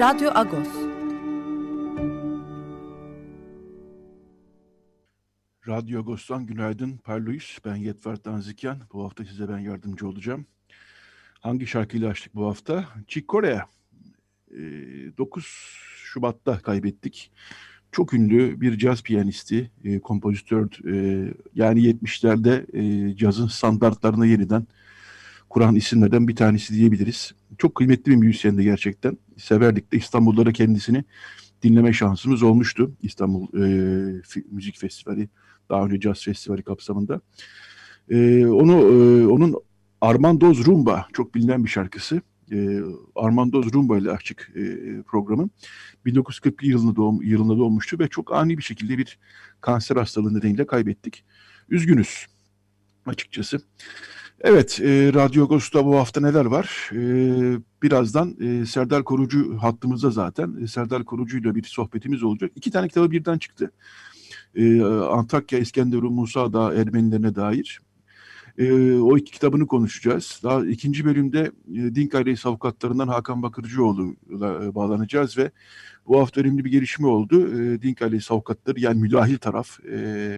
Radyo Agos. Radyo Agos'tan günaydın Parlois. Ben Yetver Tanzikyan. Bu hafta size ben yardımcı olacağım. Hangi şarkıyla açtık bu hafta? Chick Corea. 9 Şubat'ta kaybettik. Çok ünlü bir caz piyanisti, e, kompozitör. E, yani 70'lerde e, cazın standartlarına yeniden kuran isimlerden bir tanesi diyebiliriz. Çok kıymetli bir müzisyendi gerçekten. Severdik de İstanbul'da da kendisini dinleme şansımız olmuştu. İstanbul e, Müzik Festivali, daha önce Caz Festivali kapsamında. E, onu e, Onun Armandoz Rumba çok bilinen bir şarkısı. E, Armandoz Rumba ile açık e, programın 1941 yılında, doğum, yılında doğmuştu ve çok ani bir şekilde bir kanser hastalığı nedeniyle kaybettik. Üzgünüz açıkçası. Evet, e, Radyo Agos'ta bu hafta neler var? E, birazdan e, Serdar Korucu hattımızda zaten. E, Serdar Korucu ile bir sohbetimiz olacak. İki tane kitabı birden çıktı. E, Antakya, İskenderun, Musa Dağı Ermenilerine dair. E, o iki kitabını konuşacağız. Daha ikinci bölümde e, Dink Ailesi avukatlarından Hakan Bakırcıoğlu'la e, bağlanacağız ve bu hafta önemli bir gelişme oldu. E, Dink Ailesi avukatları yani müdahil taraf... E,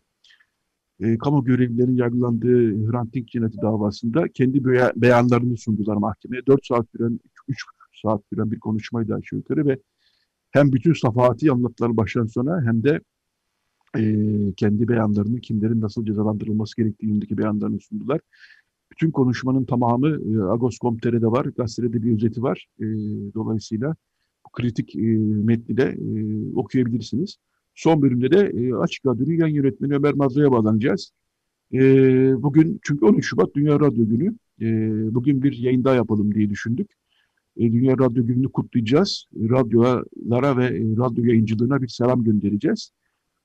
e, kamu görevlilerinin yargılandığı Hrant Dink cinayeti davasında kendi beyanlarını sundular mahkemeye. 4 saat süren, 3 saat süren bir konuşmaydı aşağı yukarı ve hem bütün safahati anlattılar baştan sona hem de e, kendi beyanlarını, kimlerin nasıl cezalandırılması gerektiği yönündeki beyanlarını sundular. Bütün konuşmanın tamamı e, Agos.com.tr'de var, gazetede bir özeti var. E, dolayısıyla bu kritik e, metni de e, okuyabilirsiniz. Son bölümde de e, Açık Radyo'nun yan yönetmeni Ömer Mazra'ya bağlanacağız. E, bugün çünkü 13 Şubat Dünya Radyo Günü. E, bugün bir yayın daha yapalım diye düşündük. E, Dünya Radyo Günü'nü kutlayacağız. Radyolara ve e, radyo yayıncılığına bir selam göndereceğiz.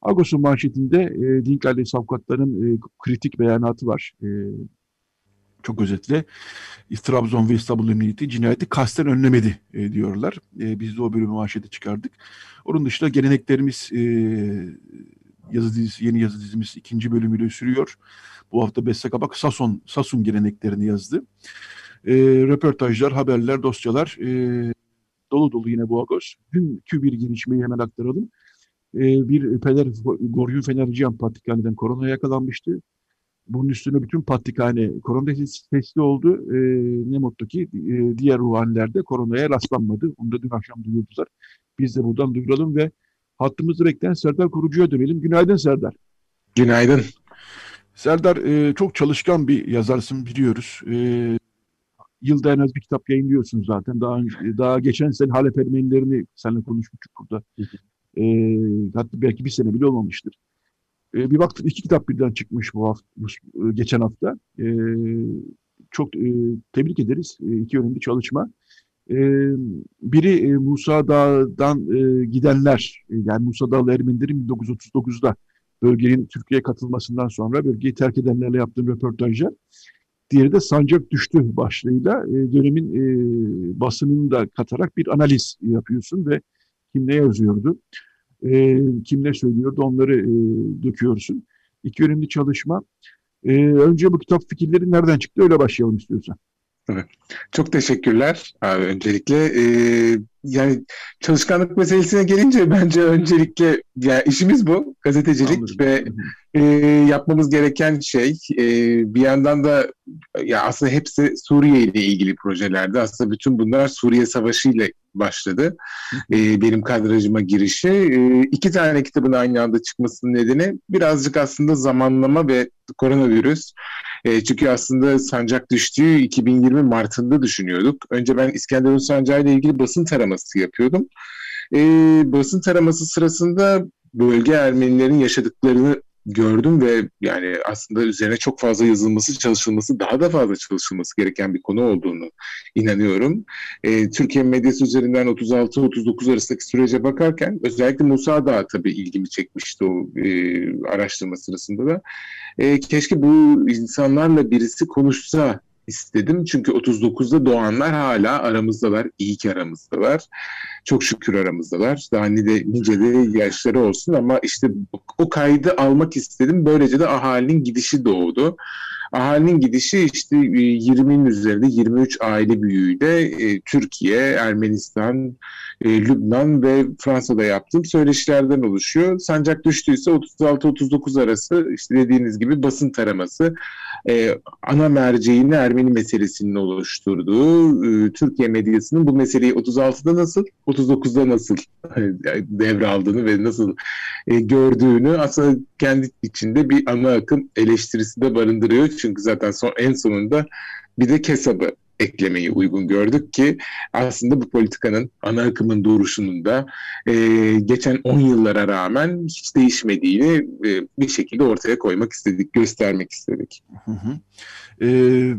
Agos'un manşetinde e, Dink ailesi avukatlarının e, kritik beyanatı var. E, çok özetle Trabzon ve İstanbul Emniyeti cinayeti kasten önlemedi e, diyorlar. E, biz de o bölümü manşete çıkardık. Onun dışında geleneklerimiz e, yazı dizisi, yeni yazı dizimiz ikinci bölümüyle sürüyor. Bu hafta Beste Kabak Sason, Sasun geleneklerini yazdı. E, röportajlar, haberler, dosyalar e, dolu dolu yine bu Agos. Dünkü bir gelişmeyi hemen aktaralım. E, bir Fener, Goryu Fenerciyan Patrikhane'den korona yakalanmıştı. Bunun üstüne bütün Patrikhane korona testi oldu. E, ne mutlu ki e, diğer ruhanilerde koronaya rastlanmadı. Onu da dün akşam duyurdular. Biz de buradan duyuralım ve hattımızı bekleyen Serdar Kurucu'ya dönelim. Günaydın Serdar. Günaydın. Serdar e, çok çalışkan bir yazarsın biliyoruz. E, yılda en az bir kitap yayınlıyorsun zaten. Daha daha geçen sene Halep Ermenilerini seninle konuşmuştuk burada. E, hatta belki bir sene bile olmamıştır. E, bir baktım iki kitap birden çıkmış bu hafta, bu, e, geçen hafta. E, çok e, tebrik ederiz. E, iki önemli çalışma. E, biri e, Musa Dağı'dan e, gidenler, e, yani Musa Dağlı Ermenilerin 1939'da bölgenin Türkiye'ye katılmasından sonra bölgeyi terk edenlerle yaptığım röportajlar. Diğeri de Sancak Düştü başlığıyla e, dönemin e, basınını da katarak bir analiz yapıyorsun ve kim ne yazıyordu e, kim ne söylüyordu onları e, döküyorsun. İki önemli çalışma. E, önce bu kitap fikirleri nereden çıktı öyle başlayalım istiyorsan. Evet. Çok teşekkürler abi öncelikle. Ee, yani çalışkanlık meselesine gelince bence öncelikle yani işimiz bu gazetecilik Anladım. ve e, yapmamız gereken şey e, bir yandan da ya aslında hepsi Suriye ile ilgili projelerdi. Aslında bütün bunlar Suriye Savaşı ile başladı. E, benim kadrajıma girişi. E, iki tane kitabın aynı anda çıkmasının nedeni birazcık aslında zamanlama ve koronavirüs. E, çünkü aslında sancak düştüğü 2020 Mart'ında düşünüyorduk. Önce ben İskenderun Sancağı ile ilgili basın taraması yapıyordum. E, basın taraması sırasında bölge Ermenilerin yaşadıklarını gördüm ve yani aslında üzerine çok fazla yazılması, çalışılması, daha da fazla çalışılması gereken bir konu olduğunu inanıyorum. E, Türkiye medyası üzerinden 36-39 arasındaki sürece bakarken özellikle Musa Dağ tabii ilgimi çekmişti o e, araştırma sırasında da. E, keşke bu insanlarla birisi konuşsa istedim. Çünkü 39'da doğanlar hala aramızdalar. İyi ki aramızdalar. Çok şükür aramızdalar. Daha nice, nice de yaşları olsun ama işte o kaydı almak istedim. Böylece de ahalinin gidişi doğdu. Ahalinin gidişi işte 20'nin e, üzerinde 23 aile büyüğüyle e, Türkiye, Ermenistan, e, Lübnan ve Fransa'da yaptığım söyleşilerden oluşuyor. Sancak düştüyse 36-39 arası işte dediğiniz gibi basın taraması e, ana merceğini Ermeni meselesinin oluşturduğu e, Türkiye medyasının bu meseleyi 36'da nasıl, 39'da nasıl devraldığını ve nasıl e, gördüğünü aslında kendi içinde bir ana akım eleştirisi de barındırıyor. Çünkü zaten son, en sonunda bir de kesabı eklemeyi uygun gördük ki aslında bu politikanın ana akımın doğruşunun da e, geçen 10 yıllara rağmen hiç değişmediğini e, bir şekilde ortaya koymak istedik, göstermek istedik. Hı hı. E,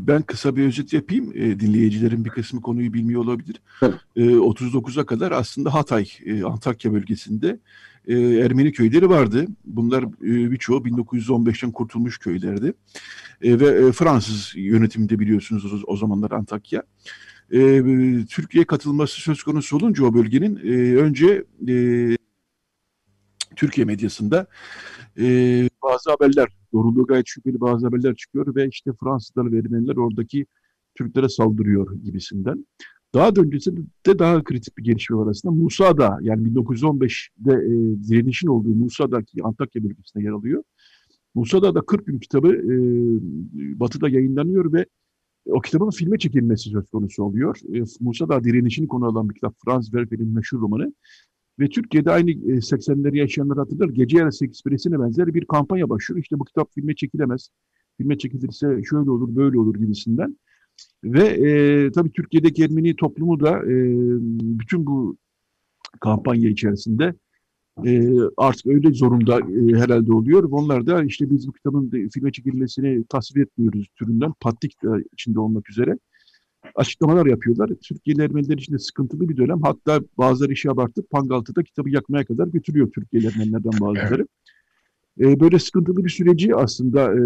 ben kısa bir özet yapayım. E, dinleyicilerin bir kısmı konuyu bilmiyor olabilir. E, 39'a kadar aslında Hatay, e, Antakya bölgesinde e, Ermeni köyleri vardı. Bunlar e, birçoğu 1915'ten kurtulmuş köylerdi. E, ve e, Fransız yönetiminde biliyorsunuz o, o zamanlar Antakya. E, Türkiye katılması söz konusu olunca o bölgenin e, önce e, Türkiye medyasında e, bazı haberler, doğruluğu gayet şüpheli bazı haberler çıkıyor ve işte Fransızlar ve Ermeniler oradaki Türklere saldırıyor gibisinden. Daha da öncesinde daha kritik bir gelişme var aslında. Musa'da yani 1915'de e, direnişin olduğu Musa'daki Antakya bölgesinde yer alıyor. Musa'da da 40 gün kitabı e, Batı'da yayınlanıyor ve o kitabın filme çekilmesi söz konusu oluyor. E, Musa'da direnişini konu alan bir kitap. Franz Werfel'in meşhur romanı. Ve Türkiye'de aynı 80'leri e, yaşayanlar hatırlar. Gece yarısı ekspresine benzer bir kampanya başlıyor. İşte bu kitap filme çekilemez. Filme çekilirse şöyle olur, böyle olur gibisinden. Ve e, tabii Türkiye'deki Ermeni toplumu da e, bütün bu kampanya içerisinde e, artık öyle zorunda e, herhalde oluyor. Onlar da işte biz bu kitabın filme çekilmesini tasvir etmiyoruz türünden patlik içinde olmak üzere açıklamalar yapıyorlar. Türkiye'li Ermeniler için de sıkıntılı bir dönem. Hatta bazıları işi abartıp Pangaltı'da kitabı yakmaya kadar götürüyor Türkiye'li Ermenilerden bazıları. E, böyle sıkıntılı bir süreci aslında e,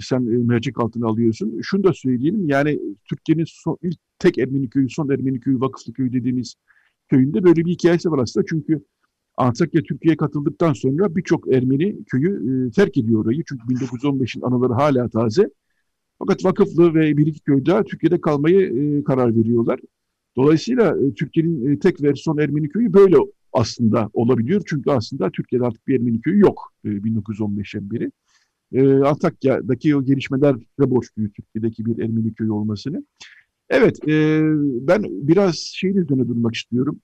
sen e, mercek altına alıyorsun. Şunu da söyleyelim yani Türkiye'nin son, ilk tek Ermeni köyü, son Ermeni köyü, Vakıflı köyü dediğimiz köyünde böyle bir hikayesi var aslında. Çünkü Antakya Türkiye'ye katıldıktan sonra birçok Ermeni köyü e, terk ediyor orayı. Çünkü 1915'in anıları hala taze. Fakat Vakıflı ve bir iki köyde Türkiye'de kalmayı e, karar veriyorlar. Dolayısıyla e, Türkiye'nin e, tek ve son Ermeni köyü böyle aslında olabiliyor. Çünkü aslında Türkiye'de artık bir Ermeni köyü yok e, 1915'ten beri. E, Antakya'daki o gelişmeler de borçluyuz Türkiye'deki bir Ermeni köyü olmasını. Evet, e, ben biraz şeyin üzerine durmak istiyorum.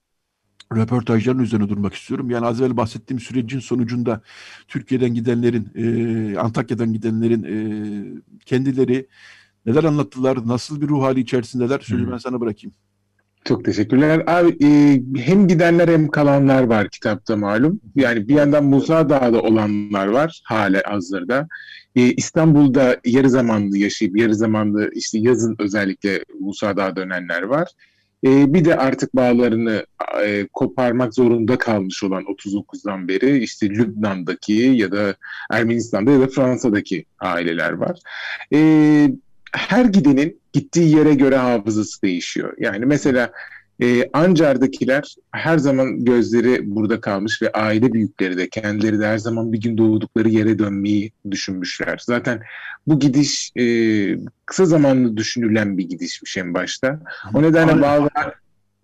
Röportajların üzerine durmak istiyorum. Yani az evvel bahsettiğim sürecin sonucunda Türkiye'den gidenlerin, e, Antakya'dan gidenlerin e, kendileri neler anlattılar, nasıl bir ruh hali içerisindeler sözü ben sana bırakayım. Çok teşekkürler. Abi e, hem gidenler hem kalanlar var kitapta malum. Yani bir yandan Musa Dağı'da olanlar var hala hazırda. E, İstanbul'da yarı zamanlı yaşayıp yarı zamanlı işte yazın özellikle Musa Dağı'da dönenler var. E, bir de artık bağlarını e, koparmak zorunda kalmış olan 39'dan beri işte Lübnan'daki ya da Ermenistan'da ya da Fransa'daki aileler var. E, her gidenin gittiği yere göre hafızası değişiyor. Yani mesela e, Ancar'dakiler her zaman gözleri burada kalmış ve aile büyükleri de kendileri de her zaman bir gün doğdukları yere dönmeyi düşünmüşler. Zaten bu gidiş e, kısa zamanlı düşünülen bir gidişmiş en başta. O nedenle bazı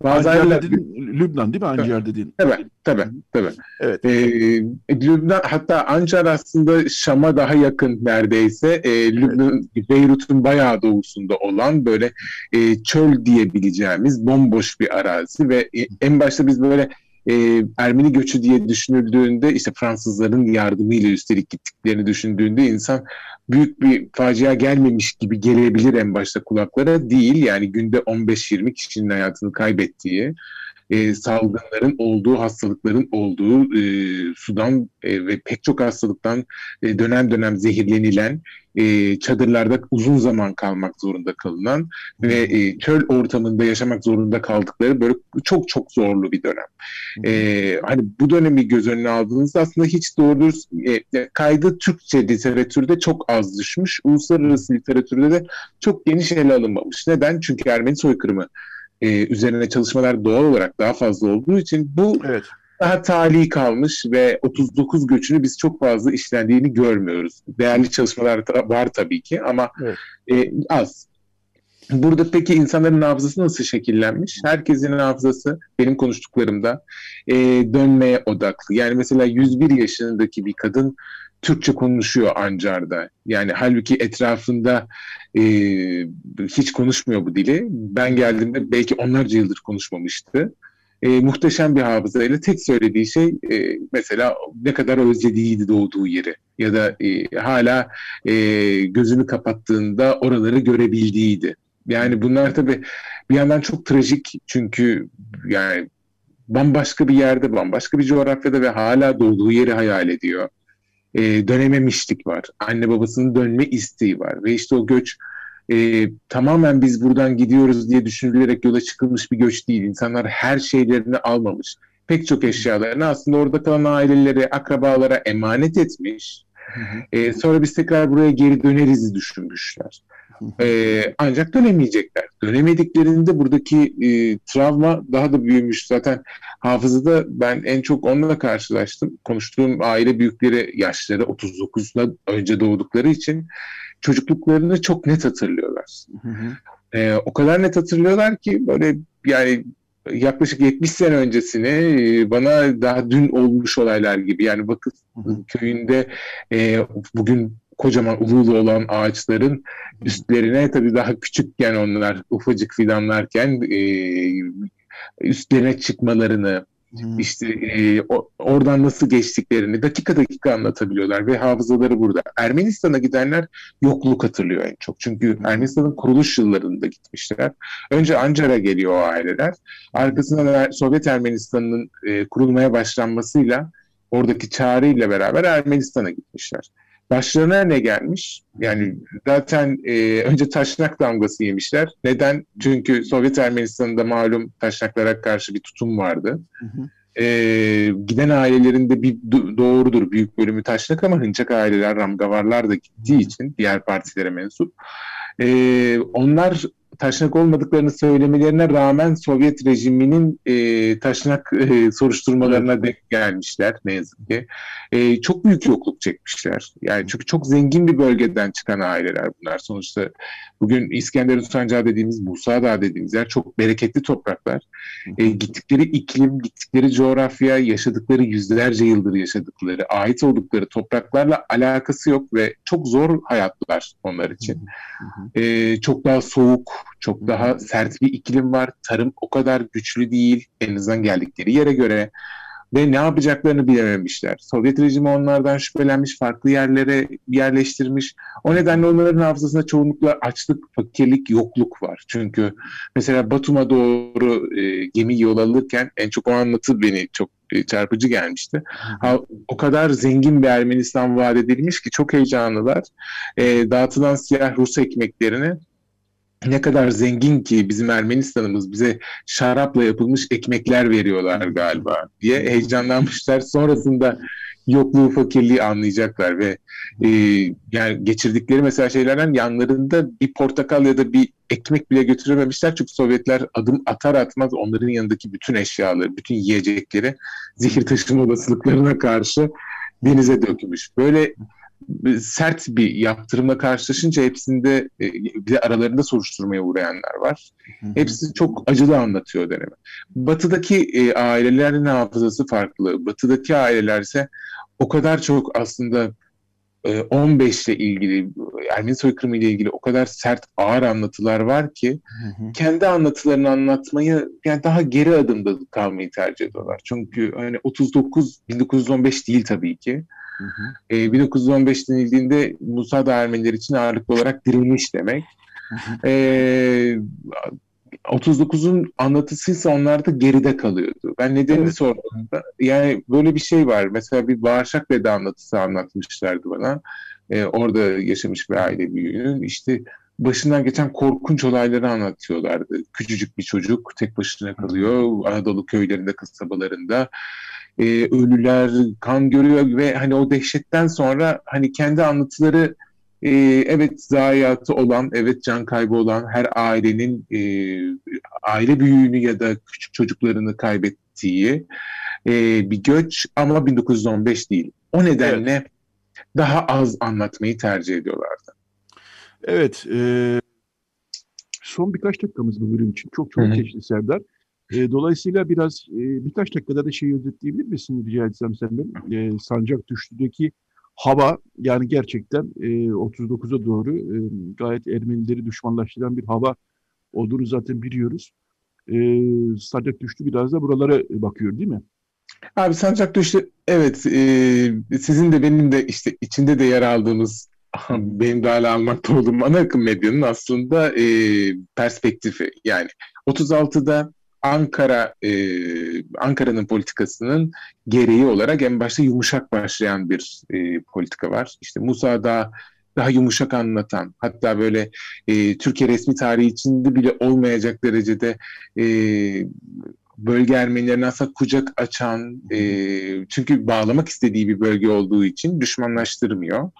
bazı dedin, Lübnan değil mi Ancar dediğin? Tabii tabii tabii. Evet. Ee, Lübnan hatta Ancar aslında Şam'a daha yakın neredeyse. Ee, Lübnan evet. Beyrut'un bayağı doğusunda olan böyle e, çöl diyebileceğimiz bomboş bir arazi ve e, en başta biz böyle e, Ermeni göçü diye düşünüldüğünde işte Fransızların yardımıyla üstelik gittiklerini düşündüğünde insan büyük bir facia gelmemiş gibi gelebilir en başta kulaklara değil. Yani günde 15-20 kişinin hayatını kaybettiği e, salgınların olduğu, hastalıkların olduğu, e, sudan e, ve pek çok hastalıktan e, dönem dönem zehirlenilen, e, çadırlarda uzun zaman kalmak zorunda kalınan ve e, çöl ortamında yaşamak zorunda kaldıkları böyle çok çok zorlu bir dönem. E, hani bu dönemi göz önüne aldığınızda aslında hiç doğru e, kaydı Türkçe literatürde çok az düşmüş. Uluslararası literatürde de çok geniş ele alınmamış. Neden? Çünkü Ermeni soykırımı e, üzerine çalışmalar doğal olarak daha fazla olduğu için bu evet. Daha tali kalmış ve 39 göçünü biz çok fazla işlendiğini görmüyoruz. Değerli çalışmalar var tabii ki ama evet. e, az. Burada peki insanların hafızası nasıl şekillenmiş? Herkesin hafızası benim konuştuklarımda e, dönmeye odaklı. Yani mesela 101 yaşındaki bir kadın Türkçe konuşuyor Ancar'da. Yani halbuki etrafında e, hiç konuşmuyor bu dili. Ben geldiğimde belki onlarca yıldır konuşmamıştı. E, muhteşem bir hafızayla tek söylediği şey e, mesela ne kadar özlediğiydi doğduğu yeri ya da e, hala e, gözünü kapattığında oraları görebildiğiydi. Yani bunlar tabii bir yandan çok trajik çünkü yani bambaşka bir yerde, bambaşka bir coğrafyada ve hala doğduğu yeri hayal ediyor e, dönememişlik var. Anne babasının dönme isteği var. Ve işte o göç e, tamamen biz buradan gidiyoruz diye düşünülerek yola çıkılmış bir göç değil. İnsanlar her şeylerini almamış. Pek çok eşyalarını aslında orada kalan ailelere, akrabalara emanet etmiş. E, sonra biz tekrar buraya geri döneriz düşünmüşler. E, ancak dönemeyecekler. Dönemediklerinde buradaki e, travma daha da büyümüş. Zaten hafızada ben en çok onunla karşılaştım. Konuştuğum aile büyükleri yaşları 39'la önce doğdukları için çocukluklarını çok net hatırlıyorlar. Hı hı. E, o kadar net hatırlıyorlar ki böyle yani yaklaşık 70 sene öncesini e, bana daha dün olmuş olaylar gibi yani bakın köyünde e, bugün kocaman ululu olan ağaçların üstlerine tabii daha küçükken onlar ufacık fidanlarken e, üstlerine çıkmalarını Hmm. İşte e, o, oradan nasıl geçtiklerini dakika dakika anlatabiliyorlar ve hafızaları burada. Ermenistan'a gidenler yokluk hatırlıyor en çok. Çünkü Ermenistan'ın kuruluş yıllarında gitmişler. Önce Ancar'a geliyor o aileler. Arkasından Sovyet Ermenistan'ın e, kurulmaya başlanmasıyla oradaki çağrıyla beraber Ermenistan'a gitmişler başlarına ne gelmiş? Yani zaten e, önce taşnak damgası yemişler. Neden? Çünkü Sovyet Ermenistan'da malum taşnaklara karşı bir tutum vardı. Hı hı. E, giden ailelerinde bir doğrudur büyük bölümü taşnak ama hıncak aileler, ramgavarlar da gittiği için diğer partilere mensup. E, onlar taşnak olmadıklarını söylemelerine rağmen Sovyet rejiminin e, taşnak e, soruşturmalarına denk gelmişler ne yazık ki. E, çok büyük yokluk çekmişler. Yani çünkü çok zengin bir bölgeden çıkan aileler bunlar. Sonuçta bugün İskenderun Sancağı dediğimiz, Musa Dağı dediğimiz yer çok bereketli topraklar. E, gittikleri iklim, gittikleri coğrafya, yaşadıkları yüzlerce yıldır yaşadıkları, ait oldukları topraklarla alakası yok ve çok zor hayatlar onlar için. E, çok daha soğuk, çok daha sert bir iklim var. Tarım o kadar güçlü değil en azından geldikleri yere göre ve ne yapacaklarını bilememişler. Sovyet rejimi onlardan şüphelenmiş, farklı yerlere yerleştirmiş. O nedenle onların hafızasında çoğunlukla açlık, fakirlik, yokluk var. Çünkü mesela Batum'a doğru e, gemi yol alırken en çok o anlatı beni çok e, çarpıcı gelmişti. Ha, o kadar zengin bir Ermenistan vaat edilmiş ki çok heyecanlılar. E, dağıtılan siyah Rus ekmeklerini ne kadar zengin ki bizim Ermenistan'ımız bize şarapla yapılmış ekmekler veriyorlar galiba diye heyecanlanmışlar. Sonrasında yokluğu, fakirliği anlayacaklar ve e, yani geçirdikleri mesela şeylerden yanlarında bir portakal ya da bir ekmek bile götürememişler. Çünkü Sovyetler adım atar atmaz onların yanındaki bütün eşyaları, bütün yiyecekleri zehir taşıma olasılıklarına karşı denize dökmüş. Böyle sert bir yaptırımla karşılaşınca hepsinde e, bir de aralarında soruşturmaya uğrayanlar var. Hepsi çok acılı anlatıyor dönemi. Batı'daki e, ailelerin hafızası farklı. Batı'daki aileler ise o kadar çok aslında 15 e, ile ilgili, Ermeni soykırımı ile ilgili o kadar sert, ağır anlatılar var ki hı hı. kendi anlatılarını anlatmayı yani daha geri adımda kalmayı tercih ediyorlar. Çünkü hani 39 1915 değil tabii ki. Hı hı. E, 1915 denildiğinde Musa da Ermeniler için ağırlıklı olarak dirilmiş demek. Hı hı. E, 39'un anlatısıysa onlar da geride kalıyordu. Ben nedenini evet. sorduğumda yani böyle bir şey var. Mesela bir bağırsak veda anlatısı anlatmışlardı bana. Ee, orada yaşamış bir aile büyüğünün işte başından geçen korkunç olayları anlatıyorlardı. Küçücük bir çocuk tek başına kalıyor Anadolu köylerinde, kasabalarında. Ee, ölüler kan görüyor ve hani o dehşetten sonra hani kendi anlatıları e, evet zayiatı olan, evet can kaybı olan her ailenin e, aile büyüğünü ya da küçük çocuklarını kaybettiği e, bir göç ama 1915 değil. O nedenle evet. daha az anlatmayı tercih ediyorlardı. Evet, e, son birkaç dakikamız bu bölüm için çok çok geçti Serdar. E, dolayısıyla biraz e, birkaç dakikada da şeyi özetleyebilir misin rica etsem senden? E, Sancak Düştü'deki hava yani gerçekten e, 39'a doğru e, gayet Ermenileri düşmanlaştıran bir hava olduğunu zaten biliyoruz. E, Sancak Düştü biraz da buralara bakıyor değil mi? Abi Sancak Düştü evet e, sizin de benim de işte içinde de yer aldığımız benim de hala almakta olduğum ana akım medyanın aslında e, perspektifi yani 36'da Ankara e, Ankara'nın politikasının gereği olarak en başta yumuşak başlayan bir e, politika var. İşte Musa daha daha yumuşak anlatan, hatta böyle e, Türkiye resmi tarihi içinde bile olmayacak derecede e, bölge Ermenilerine aslında kucak açan, e, çünkü bağlamak istediği bir bölge olduğu için düşmanlaştırmıyor.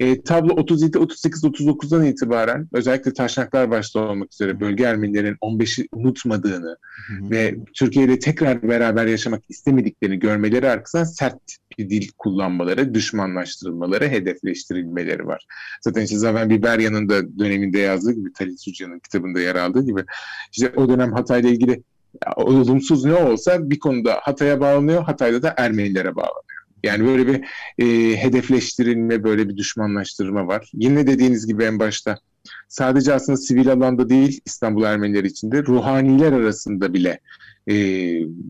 E, tablo 37, 38, 39'dan itibaren özellikle taşnaklar başta olmak üzere bölge Ermenilerin 15'i unutmadığını ve Türkiye ile tekrar beraber yaşamak istemediklerini görmeleri arkasından sert bir dil kullanmaları, düşmanlaştırılmaları, hedefleştirilmeleri var. Zaten işte Zaven Biberyan'ın da döneminde yazdığı gibi, Talit Suca'nın kitabında yer aldığı gibi işte o dönem Hatay'la ilgili olumsuz ne olsa bir konuda Hatay'a bağlanıyor, Hatay'da da Ermenilere bağlanıyor. Yani böyle bir e, hedefleştirilme, böyle bir düşmanlaştırma var. Yine dediğiniz gibi en başta sadece aslında sivil alanda değil İstanbul Ermenileri içinde ruhaniler arasında bile e,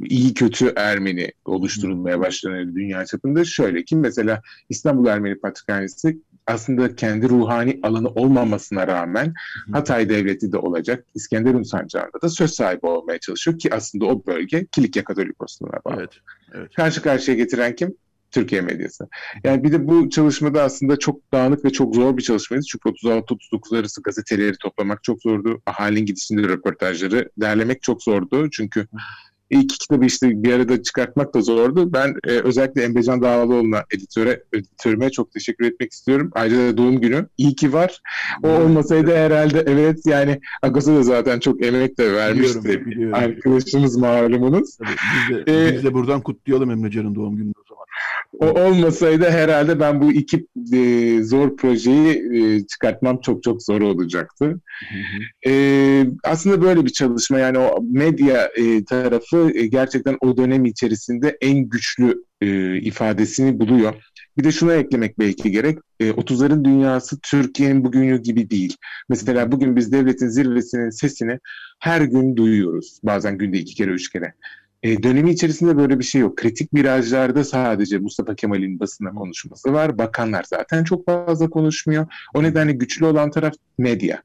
iyi kötü Ermeni oluşturulmaya başlanıyor dünya çapında. Şöyle ki mesela İstanbul Ermeni Patrikhanesi aslında kendi ruhani alanı olmamasına rağmen Hatay Devleti de olacak, İskenderun Sancağı'nda da söz sahibi olmaya çalışıyor ki aslında o bölge Kilikya Katolikosluğuna bağlı. Evet, evet. Karşı karşıya getiren kim? Türkiye medyası. Yani bir de bu çalışmada aslında çok dağınık ve çok zor bir çalışmaydı. Çünkü 36-39 arası gazeteleri toplamak çok zordu. Ahalinin gidişinde röportajları derlemek çok zordu. Çünkü İlk kitabı işte bir arada çıkartmak da zordu. Ben e, özellikle Emrecan Dağlıoğlu'na editöre, editörüme çok teşekkür etmek istiyorum. Ayrıca da doğum günü. İyi ki var. O olmasaydı herhalde evet yani Agos'a da zaten çok emek de vermişti. Biliyorum, biliyorum. Arkadaşımız malumunuz. Tabii, biz, de, ee, biz de buradan kutlayalım Emrecan'ın doğum gününü o zaman. O olmasaydı herhalde ben bu iki e, zor projeyi e, çıkartmam çok çok zor olacaktı. Hı hı. E, aslında böyle bir çalışma yani o medya e, tarafı e, gerçekten o dönem içerisinde en güçlü e, ifadesini buluyor. Bir de şuna eklemek belki gerek. E, 30'ların dünyası Türkiye'nin bugünü gibi değil. Mesela bugün biz devletin zirvesinin sesini her gün duyuyoruz. Bazen günde iki kere, üç kere. E, dönemi içerisinde böyle bir şey yok. Kritik virajlarda sadece Mustafa Kemal'in basına konuşması var. Bakanlar zaten çok fazla konuşmuyor. O nedenle güçlü olan taraf medya.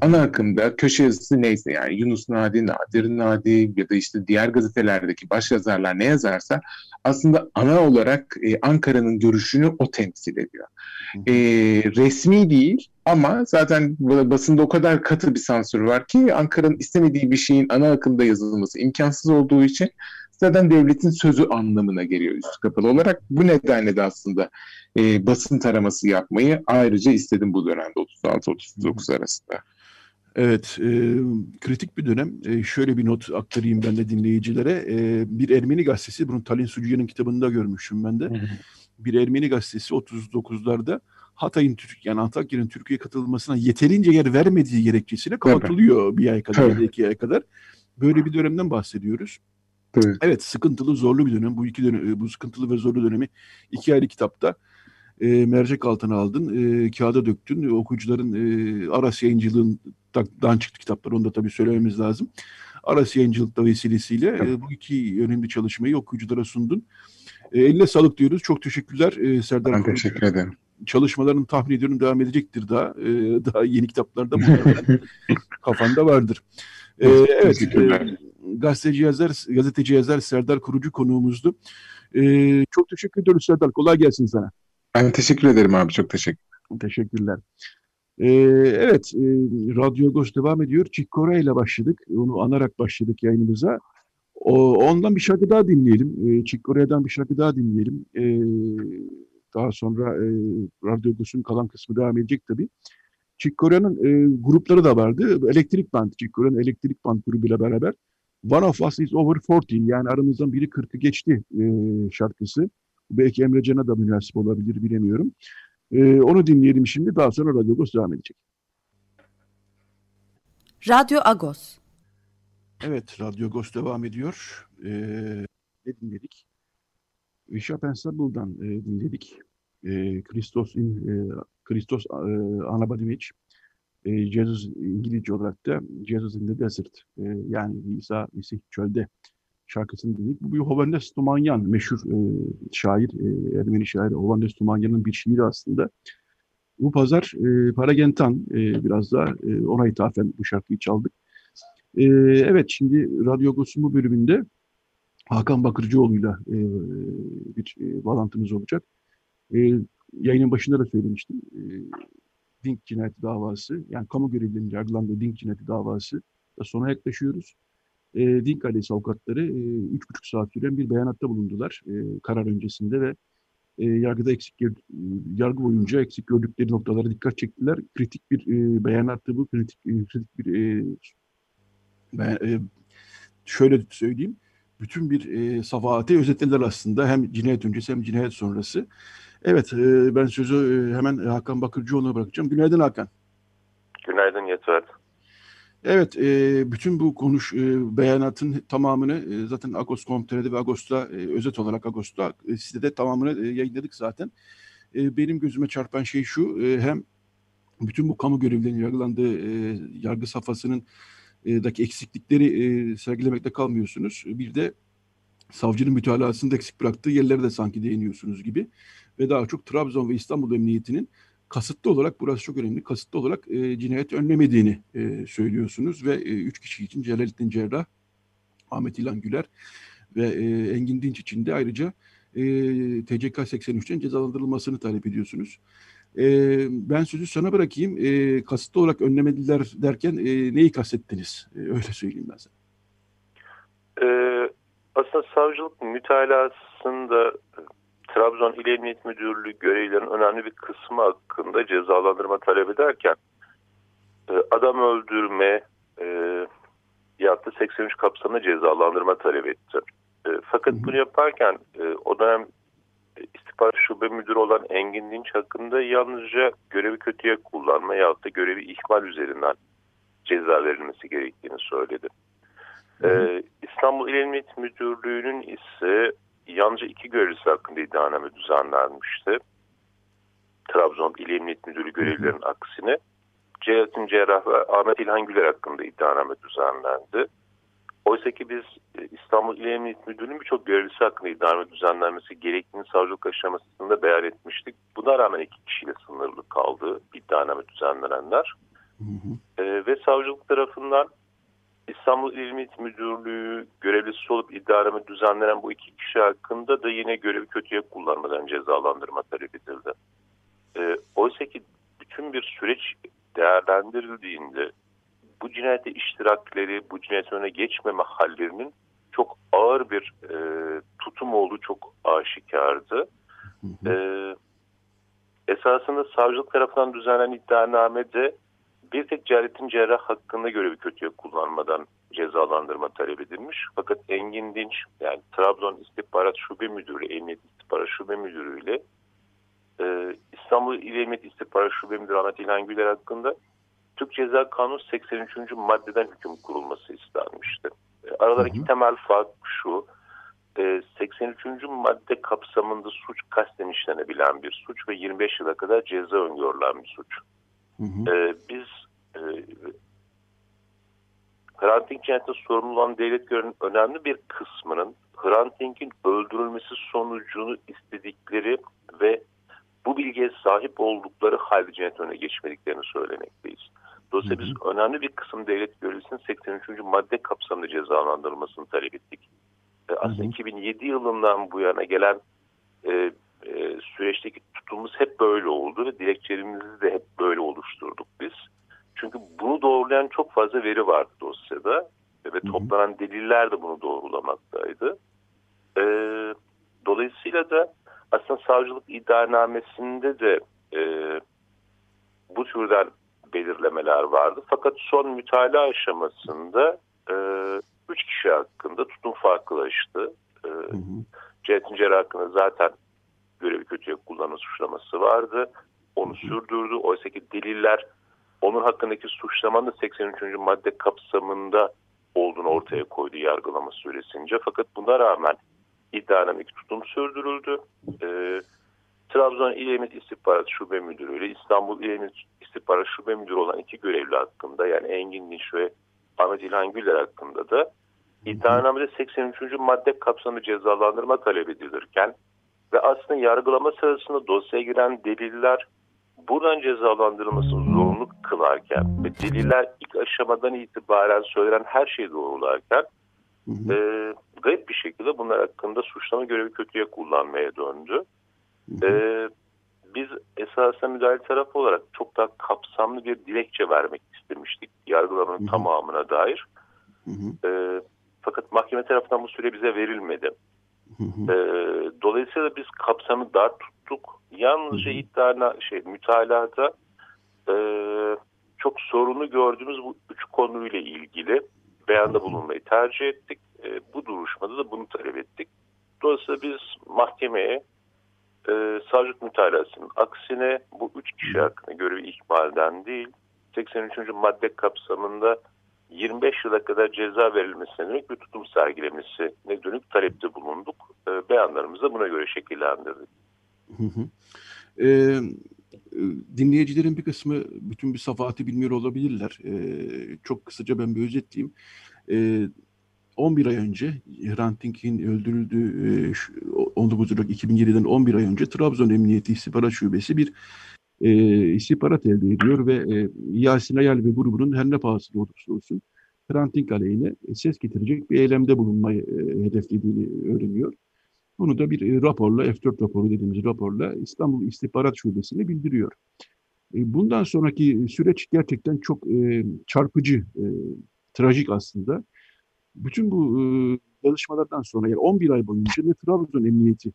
Ana akımda köşe yazısı neyse yani Yunus Nadi, Nadir Nadi ya da işte diğer gazetelerdeki baş yazarlar ne yazarsa aslında ana olarak e, Ankara'nın görüşünü o temsil ediyor. E, resmi değil ama zaten basında o kadar katı bir sansür var ki Ankara'nın istemediği bir şeyin ana akımda yazılması imkansız olduğu için zaten devletin sözü anlamına geliyor üst kapalı olarak. Bu nedenle de aslında e, basın taraması yapmayı ayrıca istedim bu dönemde 36-39 arasında. Evet, e, kritik bir dönem. E, şöyle bir not aktarayım ben de dinleyicilere. E, bir Ermeni gazetesi, bunu Talin Sucuyan'ın kitabında görmüşüm ben de. Bir Ermeni gazetesi 39'larda Hatay'ın yani Antakya'nın Türkiye'ye katılmasına yeterince yer vermediği gerekçesiyle kapatılıyor bir ay kadar, evet. iki ay kadar. Böyle bir dönemden bahsediyoruz. Evet. evet, sıkıntılı, zorlu bir dönem. Bu iki dönem, bu sıkıntılı ve zorlu dönemi iki ayrı kitapta e, mercek altına aldın, e, kağıda döktün. Okuyucuların e, Aras Yayıncılığı'ndan çıktı kitaplar, onu da tabii söylememiz lazım. Aras Yayıncılık'ta vesilesiyle e, bu iki önemli çalışmayı okuyuculara sundun. E, eline sağlık diyoruz. Çok teşekkürler e, Serdar. Ben teşekkür ederim. Çalışmaların tahmin ediyorum devam edecektir daha. E, daha yeni kitaplarda kafanda vardır. Ee, evet, e, gazeteci yazar, gazeteci yazar Serdar Kurucu konuğumuzdu. Ee, çok teşekkür ediyoruz Serdar. Kolay gelsin sana. Ben teşekkür ederim abi. Çok teşekkür. Teşekkürler. Ee, evet, e, Radyo Agos devam ediyor. Çikkore ile başladık. Onu anarak başladık yayınımıza. O, ondan bir şarkı daha dinleyelim. E, Çikkore'den bir şarkı daha dinleyelim. E, daha sonra e, Radyo Agos'un kalan kısmı devam edecek tabii. Çikkore'nin e, grupları da vardı. Elektrik Band, Çikkore'nin Elektrik Band grubuyla beraber One of Us is Over 40 yani aramızdan biri 40'ı geçti e, şarkısı. Belki Emre Can'a da münasip olabilir bilemiyorum. E, onu dinleyelim şimdi daha sonra Radyo Agos devam edecek. Radyo Agos Evet, Radyo Agos devam ediyor. E, ne dinledik? Bishop Ensemble'dan e, dinledik. E, Christos in e, Christos e, Anabadimich e, Jesus İngilizce olarak da Jesus in the Desert e, yani İsa Mesih çölde şarkısını dinledik. Bu bir Hovannes Tumanyan meşhur e, şair, e, Ermeni şair Hovannes Tumanyan'ın bir şiiri aslında. Bu pazar e, Paragentan e, biraz da e, ona ithafen bu şarkıyı çaldık. E, evet şimdi Radyo Gos'un bu bölümünde Hakan Bakırcıoğlu'yla e, bir e, bağlantımız olacak. E, yayının başında da söylemiştim. E, Dink cinayeti davası, yani kamu görevlilerinin yargılandığı Dink cinayeti davası da sona yaklaşıyoruz. E, Dink ailesi avukatları e, üç buçuk saat süren bir beyanatta bulundular e, karar öncesinde ve e, yargıda eksik yargı boyunca eksik gördükleri noktalara dikkat çektiler. Kritik bir e, beyanattı bu, kritik, e, kritik bir e, ben, e, şöyle söyleyeyim, bütün bir e, safahati özetlediler aslında hem cinayet öncesi hem cinayet sonrası. Evet, e, ben sözü e, hemen Hakan Bakırcıoğlu'na bırakacağım. Günaydın Hakan. Günaydın Yeter. Evet, e, bütün bu konuş e, beyanatın tamamını e, zaten Agos.com.tr'de ve Agos'ta e, özet olarak Agos'ta e, sitede tamamını e, yayınladık zaten. E, benim gözüme çarpan şey şu, e, hem bütün bu kamu görevlilerinin yargılandığı e, yargı safhasının daki eksiklikleri e, sergilemekte kalmıyorsunuz. Bir de savcının mütalasında eksik bıraktığı yerlere de sanki değiniyorsunuz gibi. Ve daha çok Trabzon ve İstanbul Emniyeti'nin kasıtlı olarak, burası çok önemli, kasıtlı olarak e, cinayet önlemediğini e, söylüyorsunuz. Ve üç kişi için Celalettin Cerrah, Ahmet İlhan Güler ve Engin Dinç için de ayrıca TCK 83'ten cezalandırılmasını talep ediyorsunuz. E, ben sözü sana bırakayım. E, kasıtlı olarak önlemediler derken e, neyi kastettiniz? E, öyle söyleyeyim ben sana. Ee, aslında savcılık mütalasında Trabzon İl Emniyet Müdürlüğü görevlilerinin önemli bir kısmı hakkında cezalandırma talep ederken e, adam öldürme e, yaptı 83 kapsamında cezalandırma talep etti. E, fakat bunu yaparken e, o dönem istihbarat şube müdürü olan Engin Dinç hakkında yalnızca görevi kötüye kullanma yahut da görevi ihmal üzerinden ceza verilmesi gerektiğini söyledi. Ee, İstanbul İl Emniyet Müdürlüğü'nün ise yalnızca iki görevlisi hakkında iddianame düzenlenmişti. Trabzon İl Emniyet Müdürü görevlilerinin aksine Celalettin Cerrah ve Ahmet İlhan Güler hakkında iddianame düzenlendi. Oysa ki biz e, İstanbul İl Emniyet Müdürlüğü'nün birçok görevlisi hakkında iddianame düzenlenmesi gerektiğini savcılık aşamasında beyan etmiştik. Buna rağmen iki kişiyle sınırlı kaldı iddianame düzenlenenler. Hı hı. E, ve savcılık tarafından İstanbul İl Emniyet Müdürlüğü görevlisi olup iddianame düzenlenen bu iki kişi hakkında da yine görevi kötüye kullanmadan cezalandırma talep edildi. E, oysa ki bütün bir süreç değerlendirildiğinde bu cinayete iştirakleri, bu cinayet önüne geçmeme hallerinin çok ağır bir e, tutum olduğu çok aşikardı. Hı hı. E, esasında savcılık tarafından düzenlenen iddianamede bir tek Celalettin Cerrah hakkında görevi kötüye kullanmadan cezalandırma talep edilmiş. Fakat Engin Dinç yani Trabzon İstihbarat Şube Müdürü, Emniyet İstihbarat Şube Müdürü ile e, İstanbul İl Emniyet İstihbarat Şube Müdürü Ahmet İlhan Güler hakkında Türk Ceza Kanunu 83. maddeden hüküm kurulması istenmişti. E, aralarındaki temel fark şu. 83. E, madde kapsamında suç kasten işlenebilen bir suç ve 25 yıla kadar ceza öngörülen bir suç. Hı hı. E, biz Hrant Dink cinayetinde sorumlu olan devlet görevinin önemli bir kısmının Hrant Dink'in öldürülmesi sonucunu istedikleri ve bu bilgiye sahip oldukları halde cinayet önüne geçmediklerini söylemekteyiz. Dolayısıyla biz önemli bir kısım devlet görevlisinin 83. madde kapsamında cezalandırılmasını talep ettik. E, aslında hı hı. 2007 yılından bu yana gelen e, e, süreçteki tutumumuz hep böyle oldu ve dilekçelerimizi de hep böyle oluşturduk biz. Çünkü bunu doğrulayan çok fazla veri vardı dosyada ve toplanan deliller de bunu doğrulamaktaydı. E, dolayısıyla da aslında savcılık iddianamesinde de e, bu türden belirlemeler vardı. Fakat son mütalaa aşamasında e, üç kişi hakkında tutum farklılaştı. E, Cerrah hakkında zaten görevi kötüye kullanma suçlaması vardı. Onu sürdürdü. Oysa ki deliller onun hakkındaki suçlamanın 83. madde kapsamında olduğunu ortaya koydu yargılama süresince. Fakat buna rağmen iddianameki tutum sürdürüldü. Ee, Trabzon İl Emniyet İstihbarat Şube Müdürü ile İstanbul İl Emniyet İstihbarat Şube Müdürü olan iki görevli hakkında yani Engin Dinç ve Ahmet İlhan Güler hakkında da iddianamede 83. madde kapsamı cezalandırma talep edilirken ve aslında yargılama sırasında dosyaya giren deliller buradan cezalandırılmasını zorunlu kılarken ve deliller ilk aşamadan itibaren söylenen her şeyi doğrularken hı hı. E, garip bir şekilde bunlar hakkında suçlama görevi kötüye kullanmaya döndü. Hı hı. E, biz esasen müdahale tarafı olarak çok daha kapsamlı bir dilekçe vermek istemiştik yargılamanın hı hı. tamamına dair. Hı hı. E, fakat mahkeme tarafından bu süre bize verilmedi. Hı hı. E, dolayısıyla biz kapsamı dar tuttuk. Yalnızca iddiana şey mütalada e, çok sorunu gördüğümüz bu üç konuyla ilgili beyanda bulunmayı tercih ettik. E, bu duruşmada da bunu talep ettik. Dolayısıyla biz mahkemeye e, savcılık mütalasının aksine bu üç kişi hakkında görevi ihmalden değil 83. madde kapsamında 25 yıla kadar ceza verilmesine dönük bir tutum sergilemesine dönük talepte bulunduk. E, beyanlarımızı buna göre şekillendirdik. Hı hı. Ee, dinleyicilerin bir kısmı bütün bir safahatı bilmiyor olabilirler. Ee, çok kısaca ben bir özetleyeyim. Ee, 11 ay önce Hrant Dink'in öldürüldüğü 19 Ocak 2007'den 11 ay önce Trabzon Emniyeti İstihbarat Şubesi bir e, istihbarat elde ediyor ve e, Yasin Ayal ve grubunun her ne pahasına olursa olsun Hrant Dink aleyhine ses getirecek bir eylemde bulunmayı e, hedeflediğini öğreniyor. Bunu da bir e, raporla, F4 raporu dediğimiz raporla İstanbul İstihbarat Şubesi'ne bildiriyor. E, bundan sonraki süreç gerçekten çok e, çarpıcı, e, trajik aslında. Bütün bu e, çalışmalardan sonra yani 11 ay boyunca ne Trabzon Emniyeti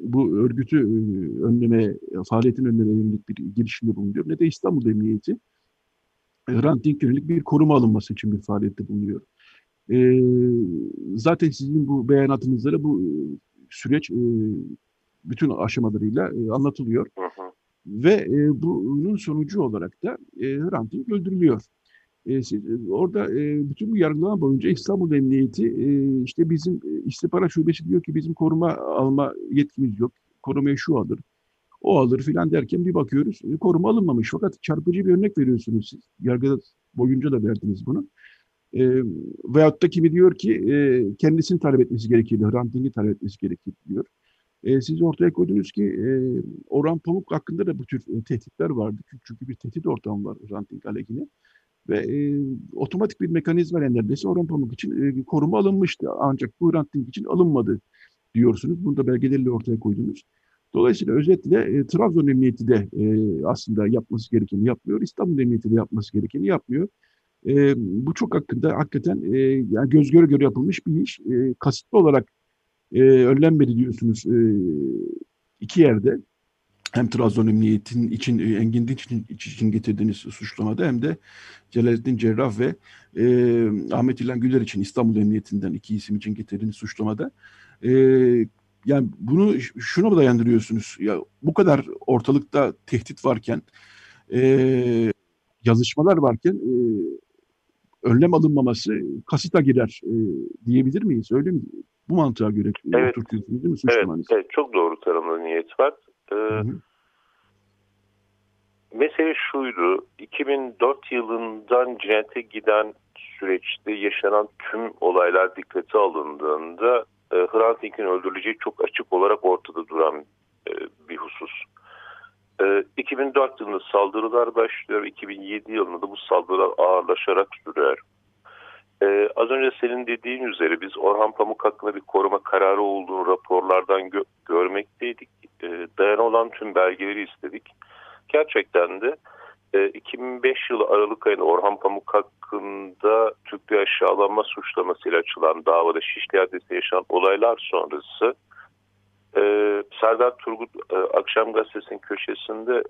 bu örgütü e, önleme, faaliyetin önleme yönelik bir girişimde bulunuyor ne de İstanbul Emniyeti Hrant Dink yönelik bir koruma alınması için bir faaliyette bulunuyor. E, zaten sizin bu beyanatınızda bu süreç e, bütün aşamalarıyla e, anlatılıyor. Hı hı. Ve e, bunun sonucu olarak da e, Hrant Dink öldürülüyor. E, orada e, bütün bu yargılama boyunca İstanbul Emniyeti e, işte bizim e, istihbarat şubesi diyor ki bizim koruma alma yetkimiz yok. Korumayı şu alır, o alır filan derken bir bakıyoruz e, koruma alınmamış. Fakat çarpıcı bir örnek veriyorsunuz siz. Yargı boyunca da verdiniz bunu. E, veyahut da kimi diyor ki e, kendisini talep etmesi gerekir, Hrant Dink'i talep etmesi gerekir diyor. E, siz ortaya koydunuz ki e, Orhan Pamuk hakkında da bu tür e, tehditler vardı. Çünkü bir tehdit ortamı var Hrant Dink aleyhine. Ve e, otomatik bir mekanizma neredeyse Orhan Pamuk için e, koruma alınmıştı. Ancak bu Hrant Dink için alınmadı diyorsunuz. Bunu da belgelerle ortaya koydunuz. Dolayısıyla özetle e, Trabzon Emniyeti de e, aslında yapması gerekeni yapmıyor. İstanbul Emniyeti de yapması gerekeni yapmıyor. E, bu çok hakkında hakikaten e, yani göz göre göre yapılmış bir iş. E, kasıtlı olarak e, önlenmedi diyorsunuz e, iki yerde. Hem Trabzon Emniyet'in için, e, Engin Dinç için, için getirdiğiniz suçlamada hem de Celalettin Cerrah ve e, Ahmet İlhan Güler için İstanbul Emniyetinden iki isim için getirdiğiniz suçlamada e, yani bunu şuna dayandırıyorsunuz. Ya bu kadar ortalıkta tehdit varken, e, yazışmalar varken e, önlem alınmaması kasıta girer e, diyebilir miyiz? Öyle mi? Bu mantığa göre evet. oturtuyorsunuz değil mi suçlamanız? Evet, evet çok doğru tanımlı niyet var. Ee, mesele şuydu. 2004 yılından cinayete giden süreçte yaşanan tüm olaylar dikkate alındığında e, Hrant Dink'in öldürüleceği çok açık olarak ortada duran e, bir husus. E, 2004 yılında saldırılar başlıyor. 2007 yılında da bu saldırılar ağırlaşarak sürüyor. Ee, az önce senin dediğin üzere biz Orhan Pamuk hakkında bir koruma kararı olduğunu raporlardan gö görmekteydik. Ee, dayan olan tüm belgeleri istedik. Gerçekten de e, 2005 yılı Aralık ayında Orhan Pamuk hakkında Türk aşağılanma suçlamasıyla açılan davada Şişli adresi yaşanan olaylar sonrası e, Serdar Turgut e, Akşam Gazetesi'nin köşesinde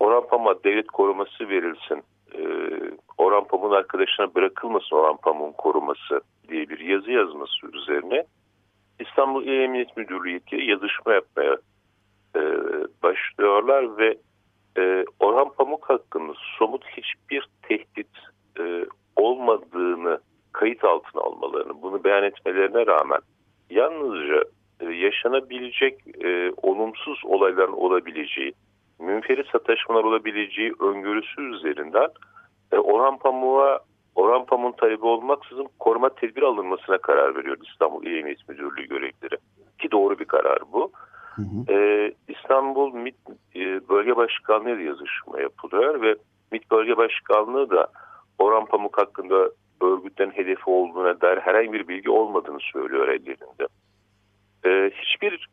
Orhan Pamuk'a devlet koruması verilsin e, Orhan Pamuk'un arkadaşına bırakılmasın Orhan Pamuk'un koruması diye bir yazı yazması üzerine İstanbul İl Emniyet Müdürlüğü yazışma yapmaya e, başlıyorlar ve e, Orhan Pamuk hakkında somut hiçbir tehdit e, olmadığını kayıt altına almalarını, bunu beyan etmelerine rağmen yalnızca e, yaşanabilecek e, olumsuz olayların olabileceği, münferit sataşmalar olabileceği öngörüsü üzerinden e, Orhan Pamuk'a Orhan Pamuk'un talebi olmaksızın koruma tedbir alınmasına karar veriyor İstanbul İl Emniyet Müdürlüğü görevlileri. Ki doğru bir karar bu. Hı hı. Ee, İstanbul MİT e, Bölge Başkanlığı yazışma yapılıyor ve MİT Bölge Başkanlığı da Orhan Pamuk hakkında örgütlerin hedefi olduğuna dair herhangi bir bilgi olmadığını söylüyor ellerinde. Ee, hiçbir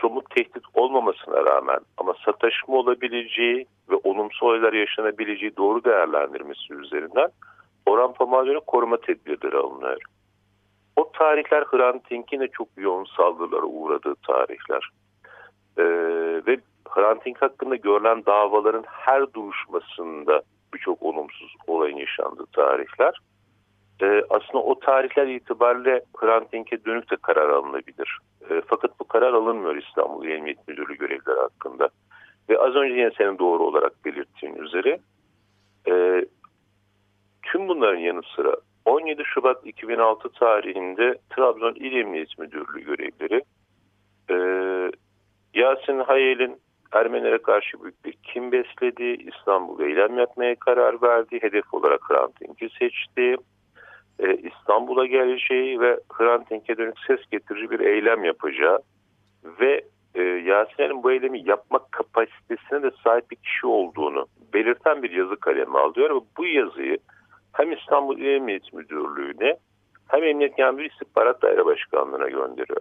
somut tehdit olmamasına rağmen ama sataşma olabileceği ve olumsuz olaylar yaşanabileceği doğru değerlendirmesi üzerinden Orhan Pamuk'a göre koruma tedbirleri alınıyor. O tarihler Hrant Dink'in de çok yoğun saldırılara uğradığı tarihler. Ee, ve Hrant Dink hakkında görülen davaların her duruşmasında birçok olumsuz olayın yaşandığı tarihler. Ee, aslında o tarihler itibariyle Hrant Dink'e dönük de karar alınabilir. Ee, fakat bu karar alınmıyor İstanbul Emniyet Müdürlüğü görevlileri hakkında. Ve az önce yine senin doğru olarak belirttiğin üzere e, tüm bunların yanı sıra 17 Şubat 2006 tarihinde Trabzon İl Emniyet Müdürlüğü görevlileri e, Yasin Hayel'in Ermenilere karşı büyük bir kim besledi, İstanbul'da eylem yapmaya karar verdi, hedef olarak Hrant Dink'i seçti e, İstanbul'a geleceği ve Hrant Dink'e dönük ses getirici bir eylem yapacağı ve e, Yasin'in bu eylemi yapmak kapasitesine de sahip bir kişi olduğunu belirten bir yazı kalemi alıyor bu yazıyı hem İstanbul Emniyet Müdürlüğü'ne hem Emniyet Genel Müdürlüğü İstihbarat Daire Başkanlığı'na gönderiyor.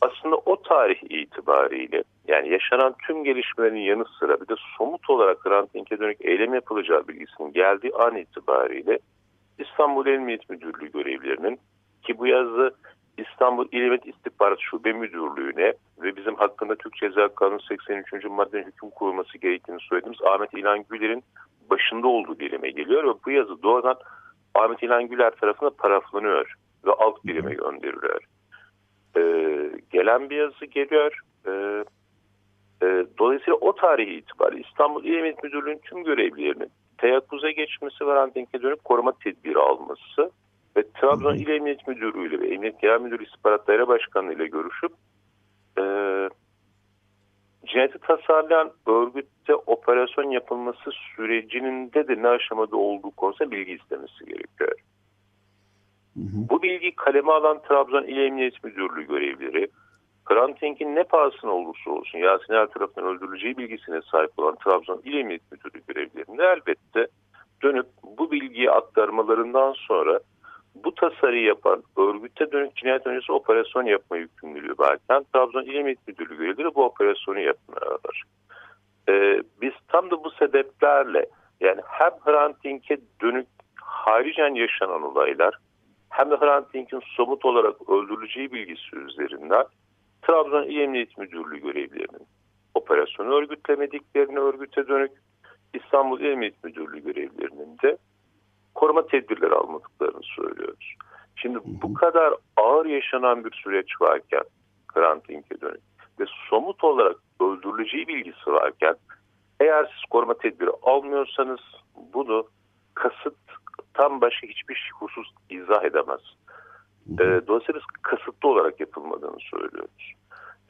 Aslında o tarih itibariyle yani yaşanan tüm gelişmelerin yanı sıra bir de somut olarak Hrant Dink'e dönük eylem yapılacağı bilgisinin geldiği an itibariyle İstanbul Emniyet Müdürlüğü görevlilerinin ki bu yazı İstanbul İl İstihbarat Şube Müdürlüğü'ne ve bizim hakkında Türk Ceza Kanunu 83. maddenin hüküm kurulması gerektiğini söylediğimiz Ahmet İlhan Güler'in başında olduğu birime geliyor ve bu yazı doğrudan Ahmet İlhan Güler tarafına paraflanıyor ve alt birime gönderiliyor. Ee, gelen bir yazı geliyor. Ee, e, dolayısıyla o tarihi itibariyle İstanbul İl Emniyet Müdürlüğü'nün tüm görevlilerinin teyakkuza geçmesi ve Ranting'e dönüp koruma tedbiri alması ve Trabzon İl Emniyet Müdürü ile ve Emniyet Genel Müdürü İstihbarat Daire Başkanı ile görüşüp e, cinayeti tasarlayan örgütte operasyon yapılması sürecinin de ne aşamada olduğu konusunda bilgi istemesi gerekiyor. Hı hı. Bu bilgiyi kaleme alan Trabzon İl Emniyet Müdürlüğü görevlileri Hrant Dink'in ne pahasına olursa olsun Yasin Er tarafından öldürüleceği bilgisine sahip olan Trabzon İl Emniyet Müdürlüğü görevlilerinde elbette dönüp bu bilgiyi aktarmalarından sonra bu tasarıyı yapan örgüte dönük cinayet öncesi operasyon yapma yükümlülüğü varken Trabzon İl Müdürlüğü görevlileri bu operasyonu yapmıyorlar. Ee, biz tam da bu sebeplerle yani hem Hrant Dink'e dönük haricen yaşanan olaylar hem de Hrant Dink'in somut olarak öldürüleceği bilgisi üzerinden Trabzon İl Emniyet Müdürlüğü görevlilerinin operasyonu örgütlemediklerini örgüte dönük İstanbul Emniyet Müdürlüğü görevlilerinin de koruma tedbirleri almadıklarını söylüyoruz. Şimdi bu kadar ağır yaşanan bir süreç varken Hrant Dink'e dönük ve somut olarak öldürüleceği bilgisi varken eğer siz koruma tedbiri almıyorsanız bunu kasıt tam başka hiçbir husus izah edemez. E, dolayısıyla biz kasıtlı olarak yapılmadığını söylüyoruz.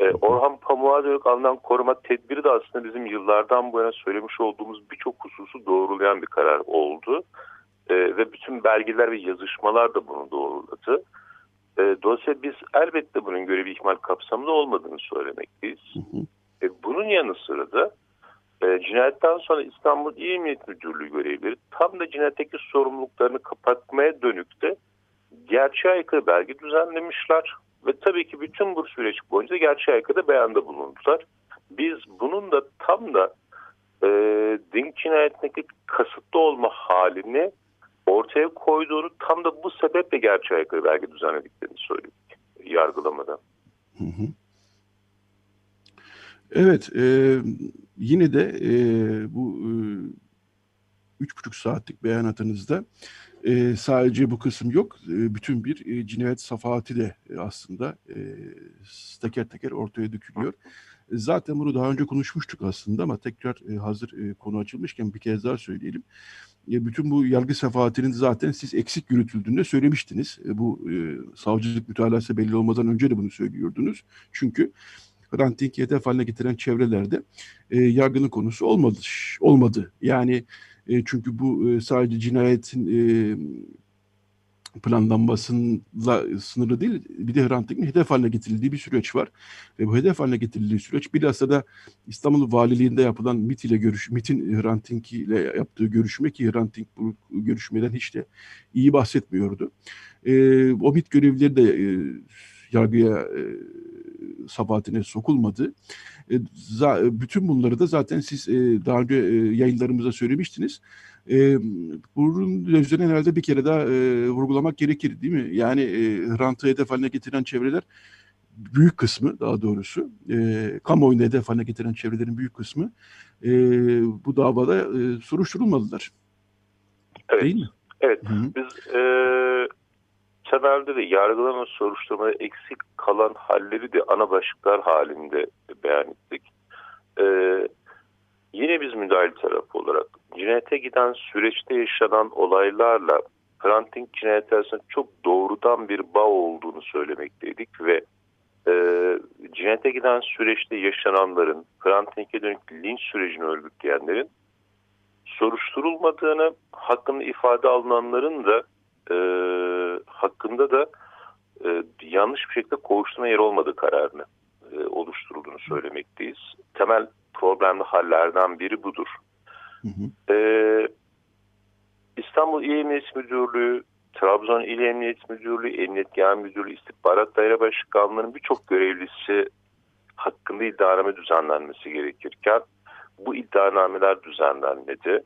E, Orhan Pamuk'a dönük alınan koruma tedbiri de aslında bizim yıllardan bu yana söylemiş olduğumuz birçok hususu doğrulayan bir karar oldu. E, ve bütün belgeler ve yazışmalar da bunu doğruladı. E, dolayısıyla biz elbette bunun görevi ihmal kapsamında olmadığını söylemekteyiz. E, bunun yanı sıra da E, cinayetten sonra İstanbul İl Emniyet Müdürlüğü görevlileri tam da cinayetteki sorumluluklarını kapatmaya dönük de gerçeğe aykırı belge düzenlemişler. Ve tabii ki bütün bu süreç boyunca gerçeğe aykırı beyanda bulundular. Biz bunun da tam da e, Dink cinayetindeki kasıtlı olma halini ortaya koyduğunu tam da bu sebeple gerçeğe aykırı belge düzenlediklerini söyledik yargılamada. Hı hı. Evet, e, yine de e, bu e, üç buçuk saatlik beyanatınızda e, sadece bu kısım yok. E, bütün bir e, cinayet safahati de e, aslında e, teker teker ortaya dökülüyor. Zaten bunu daha önce konuşmuştuk aslında ama tekrar e, hazır e, konu açılmışken bir kez daha söyleyelim. E, bütün bu yargı sefahatinin zaten siz eksik yürütüldüğünde söylemiştiniz. E, bu e, savcılık mütalası belli olmadan önce de bunu söylüyordunuz. Çünkü ranting hedef haline getiren çevrelerde e, yargının konusu olmadı. olmadı. Yani e, çünkü bu e, sadece cinayetin e, planlanmasıyla sınırlı değil. Bir de Hrant Dink'in hedef haline getirildiği bir süreç var. Ve bu hedef haline getirildiği süreç bilhassa da İstanbul Valiliğinde yapılan MIT ile görüş, MIT'in Hrant Dink ile yaptığı görüşme ki Hrant Dink bu görüşmeden hiç de iyi bahsetmiyordu. E, o MIT görevlileri de e, yargıya e, sabahatine sokulmadı. E, za, bütün bunları da zaten siz e, daha önce e, yayınlarımızda söylemiştiniz. E, bunun üzerine herhalde bir kere daha e, vurgulamak gerekir değil mi? Yani e, rantı hedef haline getiren çevreler büyük kısmı daha doğrusu e, kamuoyunda hedef haline getiren çevrelerin büyük kısmı e, bu davada e, soruşturulmadılar. Evet. Değil mi? Evet. Hı-hı. Biz e, temelde de yargılama soruşturmada eksik kalan halleri de ana başlıklar halinde beyan ettik. E, yine biz müdahil tarafı olarak cinayete giden süreçte yaşanan olaylarla Hrant cinayet arasında çok doğrudan bir bağ olduğunu söylemekteydik ve e, cinayete giden süreçte yaşananların Hrant Dink'e dönük linç sürecini örgütleyenlerin soruşturulmadığını, hakkında ifade alınanların da e, hakkında da e, yanlış bir şekilde kovuşturma yeri olmadığı kararını e, oluşturulduğunu söylemekteyiz. Temel problemli hallerden biri budur. Hı hı. E, İstanbul İl Emniyet Müdürlüğü, Trabzon İl Emniyet Müdürlüğü, Emniyet Genel Müdürlüğü, İstihbarat Daire Başkanlığı'nın birçok görevlisi hakkında iddianame düzenlenmesi gerekirken bu iddianameler düzenlenmedi.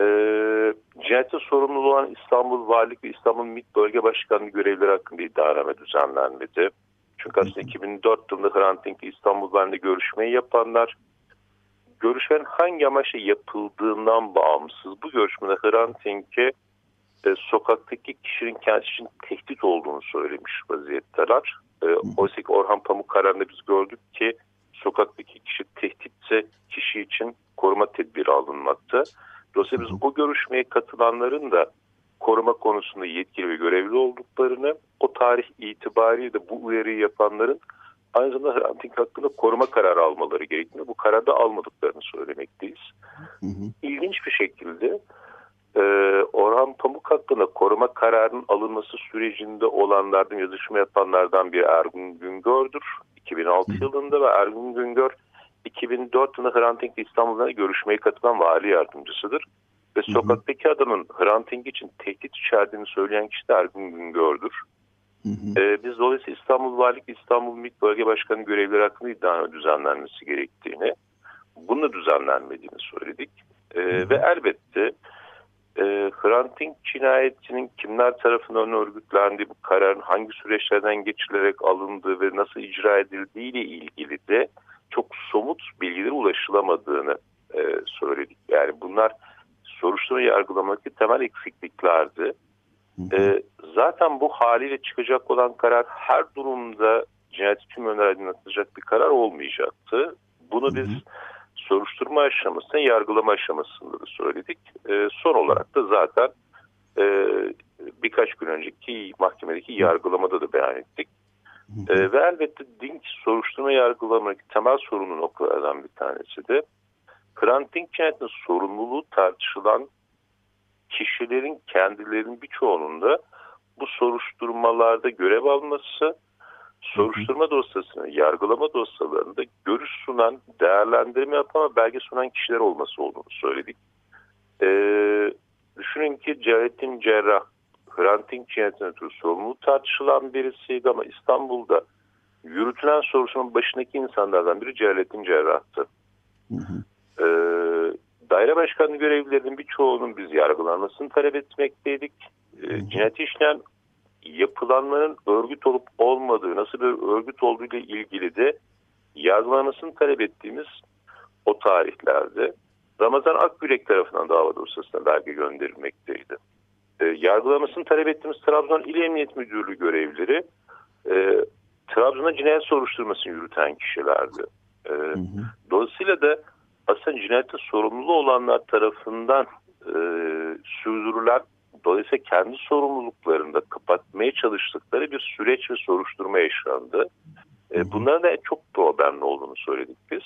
Ee, cinayete sorumlu olan İstanbul Valilik ve İstanbul MİT Bölge Başkanlığı görevleri hakkında iddianame düzenlenmedi. Çünkü aslında 2004 yılında Hrant Dink'le İstanbul Valiliğinde görüşmeyi yapanlar görüşmenin hangi amaçla yapıldığından bağımsız bu görüşmede Hrant Dink'e e, sokaktaki kişinin kendisi için tehdit olduğunu söylemiş vaziyetteler. E, oysa ki Orhan Pamuk kararında biz gördük ki sokaktaki kişi tehditse kişi için koruma tedbiri alınmakta. Dolayısıyla biz o görüşmeye katılanların da koruma konusunda yetkili ve görevli olduklarını, o tarih itibariyle de bu uyarıyı yapanların aynı zamanda Hrant hakkında koruma kararı almaları gerektiğini, bu kararda almadıklarını söylemekteyiz. Hı hı. İlginç bir şekilde e, Orhan Pamuk hakkında koruma kararının alınması sürecinde olanlardan, yazışma yapanlardan bir Ergun Güngör'dür. 2006 hı. yılında ve Ergun Güngör 2004 yılında Hrant Dink İstanbul'da görüşmeye katılan vali yardımcısıdır. Ve sokaktaki adamın Hrant Dink için tehdit içerdiğini söyleyen kişi de Ergun Güngör'dür. Hı hı. Ee, biz dolayısıyla İstanbul Valilik İstanbul MİT Bölge Başkanı görevleri hakkında iddia düzenlenmesi gerektiğini, bunu düzenlenmediğini söyledik. Ee, ve elbette e, Hrant Dink cinayetinin kimler tarafından örgütlendiği, bu kararın hangi süreçlerden geçilerek alındığı ve nasıl icra edildiği ile ilgili de çok somut bilgiler ulaşılamadığını e, söyledik. Yani bunlar soruşturma yargılamadaki temel eksikliklerdi. E, zaten bu haliyle çıkacak olan karar her durumda cinayet tüm yönler aydınlatacak bir karar olmayacaktı. Bunu biz soruşturma aşamasında, yargılama aşamasında da söyledik. E, son olarak da zaten e, birkaç gün önceki mahkemedeki yargılamada da beyan ettik. E, ve elbette Dink soruşturma yargılamadaki temel sorunu noktalardan bir tanesi de Hrant Dink cinayetinin sorumluluğu tartışılan kişilerin kendilerinin birçoğunun da bu soruşturmalarda görev alması soruşturma dosyasını, yargılama dosyalarında görüş sunan, değerlendirme yapan belge sunan kişiler olması olduğunu söyledik. Ee, düşünün ki Celalettin Cerrah, Hrant Dink cinayetinden ötürü sorumlu tartışılan birisiydi ama İstanbul'da yürütülen soruşturmanın başındaki insanlardan biri Celalettin Cerrah'tı. Hı hı. Ee, daire başkanı görevlilerinin birçoğunun biz yargılanmasını talep etmekteydik. Ee, cinayet işleyen yapılanların örgüt olup olmadığı, nasıl bir örgüt olduğu ile ilgili de yargılanmasını talep ettiğimiz o tarihlerde Ramazan Akgürek tarafından dava dosyasına belge gönderilmekteydi. E, yargılamasını talep ettiğimiz Trabzon İl Emniyet Müdürlüğü görevlileri e, Trabzon'a cinayet soruşturmasını yürüten kişilerdi. E, hı hı. Dolayısıyla da aslında cinayette sorumlu olanlar tarafından e, sürdürülen dolayısıyla kendi sorumluluklarında kapatmaya çalıştıkları bir süreç ve soruşturma yaşandı. E, bunların da çok problemli olduğunu söyledik biz.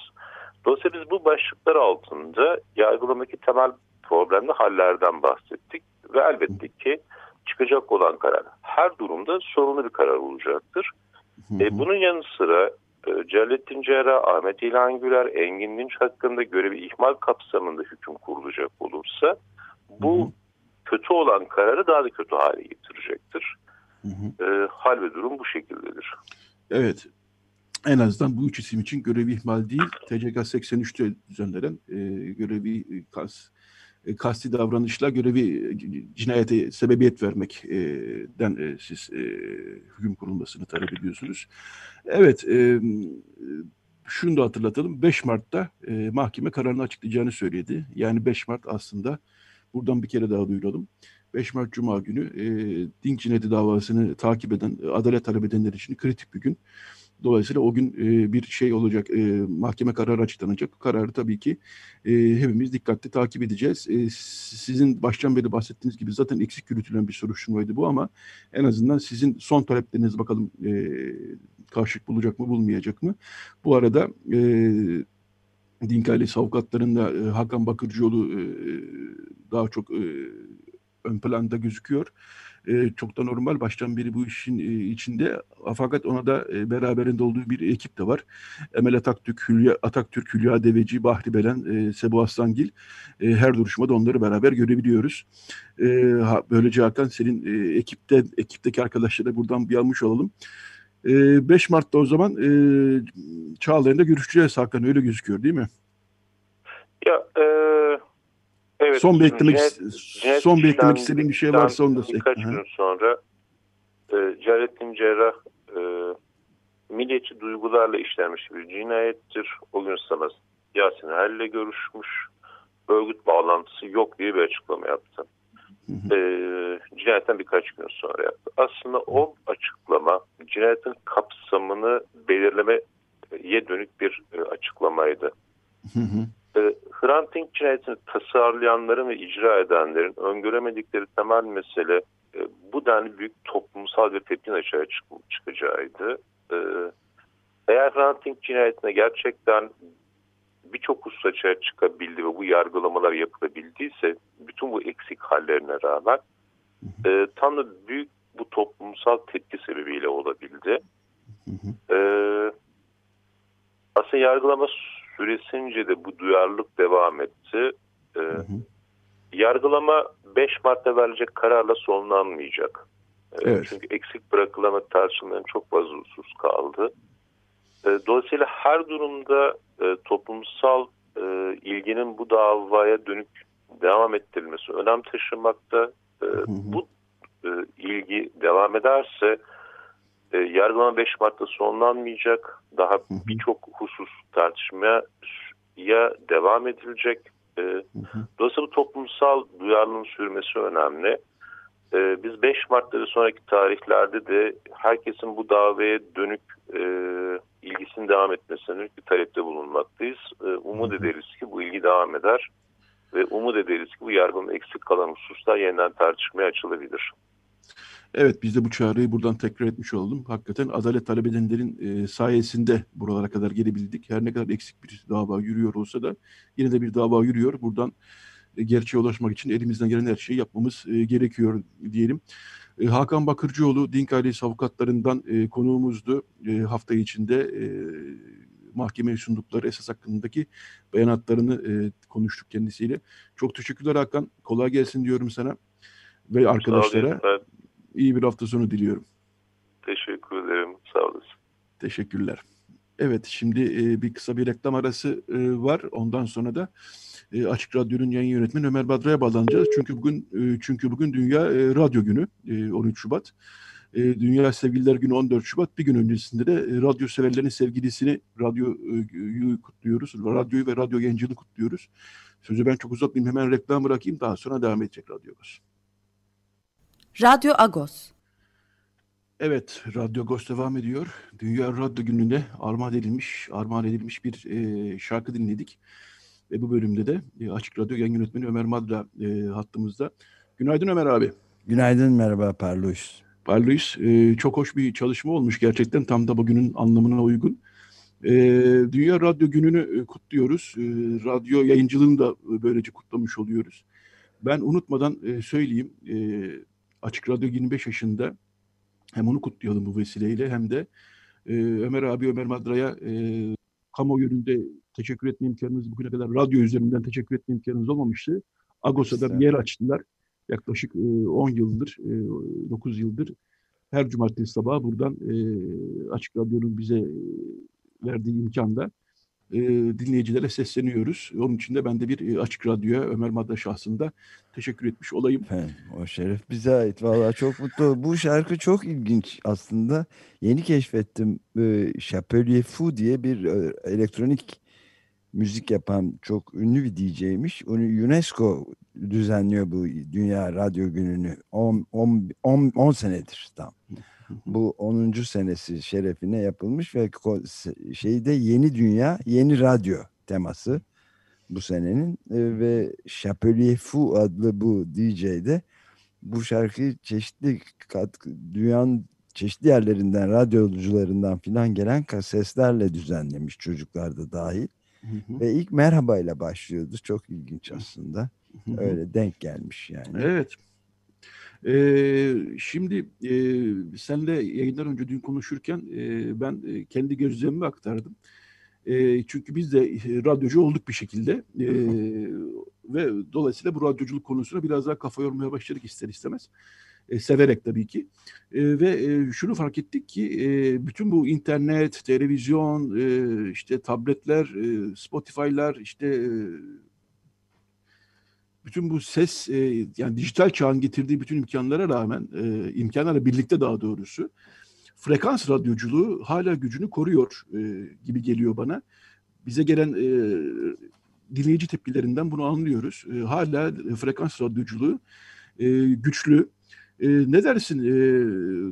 Dolayısıyla biz bu başlıklar altında yargılamadaki temel problemli hallerden bahsettik ve elbette ki çıkacak olan karar her durumda sorunlu bir karar olacaktır. E, bunun yanı sıra e, Celalettin Cerrah, Ahmet İlhan Güler, Engin Dinç hakkında görevi ihmal kapsamında hüküm kurulacak olursa bu kötü olan kararı daha da kötü hale getirecektir. Hı hı. E, hal ve durum bu şekildedir. Evet. En azından bu üç isim için görevi ihmal değil, TCK 83'te düzenlenen e, görevi kas, e, kasti davranışla görevi e, cinayete sebebiyet vermekten e, siz e, hüküm kurulmasını talep ediyorsunuz. Evet, e, şunu da hatırlatalım. 5 Mart'ta e, mahkeme kararını açıklayacağını söyledi. Yani 5 Mart aslında Buradan bir kere daha duyuralım. 5 Mart Cuma günü e, Dink cinayeti davasını takip eden, adalet talep edenler için kritik bir gün. Dolayısıyla o gün e, bir şey olacak, e, mahkeme kararı açıklanacak. Kararı tabii ki e, hepimiz dikkatli takip edeceğiz. E, sizin baştan beri bahsettiğiniz gibi zaten eksik yürütülen bir soruşturmaydı bu ama en azından sizin son talepleriniz bakalım e, karşılık bulacak mı, bulmayacak mı? Bu arada e, Dink ailesi avukatlarında e, Hakan Bakırcıoğlu e, daha çok e, ön planda gözüküyor. E, çok da normal. Baştan beri bu işin e, içinde. Fakat ona da e, beraberinde olduğu bir ekip de var. Emel Ataktürk, Hülya, Ataktürk, Hülya Deveci, Bahri Belen, e, Sebu Aslangil. E, her duruşmada onları beraber görebiliyoruz. E, ha, böylece Hakan senin e, ekipte ekipteki arkadaşlara buradan bir almış olalım. E, 5 Mart'ta o zaman e, Çağlayan'da görüşeceğiz Hakan öyle gözüküyor değil mi? Ya e, Evet. Son bir eklemek, Cinet, son bir eklemek istediğim bir şey varsa onu da Birkaç gün sonra e, Celalettin Cerrah e, milliyetçi duygularla işlenmiş bir cinayettir. O gün sabah Yasin Er'le görüşmüş. Örgüt bağlantısı yok diye bir açıklama yaptı. E, cinayetten birkaç gün sonra yaptı. Aslında o açıklama cinayetin kapsamını belirlemeye dönük bir e, açıklamaydı. Hı hı. E, Hrant Dink cinayetini tasarlayanların ve icra edenlerin öngöremedikleri temel mesele e, bu denli büyük toplumsal bir tepkin açığa çık çıkacağıydı. E, eğer Hrant Dink cinayetine gerçekten birçok husus açığa çıkabildi ve bu yargılamalar yapılabildiyse bütün bu eksik hallerine rağmen e, tam da büyük bu toplumsal tepki sebebiyle olabildi. E, aslında yargılama süresince de bu duyarlılık devam etti. Ee, hı hı. Yargılama 5 Mart'ta verilecek kararla sonlanmayacak. Ee, evet. Çünkü eksik bırakılama tartışmaların çok fazla husus kaldı. Ee, dolayısıyla her durumda e, toplumsal e, ilginin bu davaya dönük devam ettirilmesi önem taşımakta. E, hı hı. Bu e, ilgi devam ederse e, yargılama 5 Mart'ta sonlanmayacak. Daha birçok husus tartışmaya devam edilecek. E, dolayısıyla bu toplumsal duyarlılığın sürmesi önemli. E, biz 5 Mart'ta ve sonraki tarihlerde de herkesin bu davaya dönük e, ilgisinin devam etmesine dönük bir talepte bulunmaktayız. E, umut ederiz ki bu ilgi devam eder ve umut ederiz ki bu yargının eksik kalan hususlar yeniden tartışmaya açılabilir. Evet biz de bu çağrıyı buradan tekrar etmiş oldum. Hakikaten adalet talep edenlerin e, sayesinde buralara kadar gelebildik. Her ne kadar eksik bir dava yürüyor olsa da yine de bir dava yürüyor. Buradan e, gerçeğe ulaşmak için elimizden gelen her şeyi yapmamız e, gerekiyor diyelim. E, Hakan Bakırcıoğlu Dink ailesi avukatlarından e, konuğumuzdu. E, hafta içinde e, mahkemeye sundukları esas hakkındaki beyanatlarını e, konuştuk kendisiyle. Çok teşekkürler Hakan. Kolay gelsin diyorum sana ve arkadaşlara. Olun, İyi bir hafta sonu diliyorum. Teşekkür ederim. Sağ olasın. Teşekkürler. Evet şimdi e, bir kısa bir reklam arası e, var. Ondan sonra da e, Açık Radyo'nun yayın yönetmeni Ömer Badra'ya bağlanacağız. Çünkü bugün e, çünkü bugün Dünya e, Radyo Günü e, 13 Şubat. E, Dünya Sevgililer Günü 14 Şubat. Bir gün öncesinde de e, radyo severlerin sevgilisini radyoyu kutluyoruz. Radyoyu ve radyo gencini kutluyoruz. Sözü ben çok uzatmayayım. Hemen reklam bırakayım. Daha sonra devam edecek Radyo Agos. Radyo Agos. Evet, Radyo Agos devam ediyor. Dünya Radyo Günü'nde armağan edilmiş, armağan edilmiş bir e, şarkı dinledik. Ve bu bölümde de e, Açık Radyo Yayın Yönetmeni Ömer Madra e, hattımızda. Günaydın Ömer abi. Günaydın, merhaba Parluis. Parluis, e, çok hoş bir çalışma olmuş gerçekten tam da bugünün anlamına uygun. E, Dünya Radyo Günü'nü e, kutluyoruz. E, radyo yayıncılığını da e, böylece kutlamış oluyoruz. Ben unutmadan e, söyleyeyim, e, Açık Radyo 25 yaşında hem onu kutlayalım bu vesileyle hem de e, Ömer abi Ömer Madra'ya e, kamuoyu önünde teşekkür etme imkanınız bugüne kadar radyo üzerinden teşekkür etme imkanınız olmamıştı. Agosa'da bir yer açtılar. Yaklaşık e, 10 yıldır, e, 9 yıldır her cumartesi sabahı buradan e, Açık Radyo'nun bize e, verdiği imkanda e, dinleyicilere sesleniyoruz. Onun için de ben de bir e, Açık Radyo'ya Ömer Madra şahsında teşekkür etmiş olayım. Efendim, o şeref bize ait. Valla çok mutlu. Bu şarkı çok ilginç aslında. Yeni keşfettim. E, Chapelier Fou diye bir e, elektronik müzik yapan çok ünlü bir DJ'miş. Onu UNESCO düzenliyor bu Dünya Radyo Günü'nü. 10 senedir tam. Bu 10. senesi şerefine yapılmış ve şeyde yeni dünya, yeni radyo teması bu senenin e, ve Chapelier Fou adlı bu DJ'de bu şarkıyı çeşitli katkı, dünyanın çeşitli yerlerinden, radyocularından filan gelen seslerle düzenlemiş çocuklar da dahil. Hı hı. Ve ilk merhaba ile başlıyordu. Çok ilginç aslında. Hı hı. Öyle denk gelmiş yani. Evet. Ee, şimdi e, senle yayından önce dün konuşurken e, ben e, kendi gözlemimi aktardım. E, çünkü biz de radyocu olduk bir şekilde e, ve dolayısıyla bu radyoculuk konusuna biraz daha kafa yormaya başladık ister istemez. E, severek tabii ki. E, ve e, şunu fark ettik ki e, bütün bu internet, televizyon, e, işte tabletler, e, Spotify'lar, işte e, bütün bu ses e, yani dijital çağın getirdiği bütün imkanlara rağmen e, imkanlarla birlikte daha doğrusu frekans radyoculuğu hala gücünü koruyor e, gibi geliyor bana. Bize gelen e, dinleyici tepkilerinden bunu anlıyoruz. E, hala frekans radyoculuğu e, güçlü. E, ne dersin e,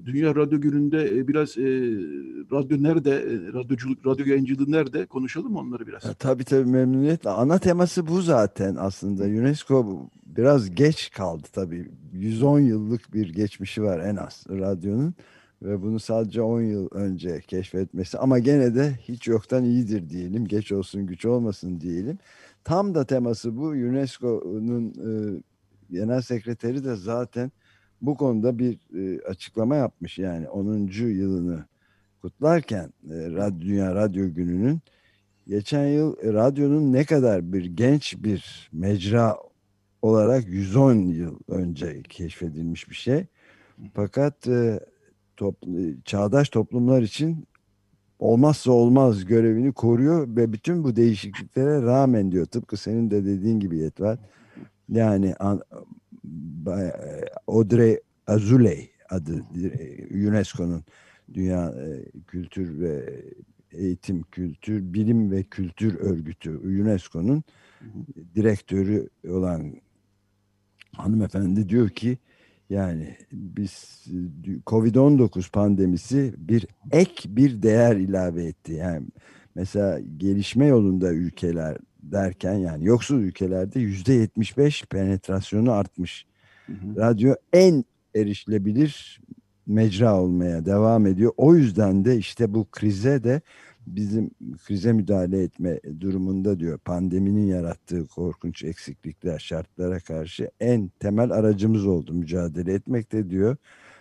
Dünya Radyo Günü'nde e, biraz e, radyo nerede, e, radyoculuk, radyo yayıncılığı nerede konuşalım onları biraz? Ya, tabii tabii memnuniyetle. Ana teması bu zaten aslında. UNESCO biraz geç kaldı tabii. 110 yıllık bir geçmişi var en az radyonun. Ve bunu sadece 10 yıl önce keşfetmesi ama gene de hiç yoktan iyidir diyelim. Geç olsun güç olmasın diyelim. Tam da teması bu. UNESCO'nun e, genel sekreteri de zaten bu konuda bir e, açıklama yapmış yani 10. yılını kutlarken e, Radyo, Dünya Radyo Günü'nün geçen yıl e, radyonun ne kadar bir genç bir mecra olarak 110 yıl önce keşfedilmiş bir şey. Fakat e, top, e, çağdaş toplumlar için olmazsa olmaz görevini koruyor ve bütün bu değişikliklere rağmen diyor tıpkı senin de dediğin gibi Yetvar yani Audrey Azoulay adı UNESCO'nun Dünya e, Kültür ve Eğitim, Kültür, Bilim ve Kültür Örgütü UNESCO'nun direktörü olan hanımefendi diyor ki yani biz Covid-19 pandemisi bir ek bir değer ilave etti. Yani mesela gelişme yolunda ülkeler derken yani yoksul ülkelerde yüzde yetmiş beş penetrasyonu artmış. Hı hı. Radyo en erişilebilir mecra olmaya devam ediyor. O yüzden de işte bu krize de bizim krize müdahale etme durumunda diyor pandeminin yarattığı korkunç eksiklikler şartlara karşı en temel aracımız oldu mücadele etmekte diyor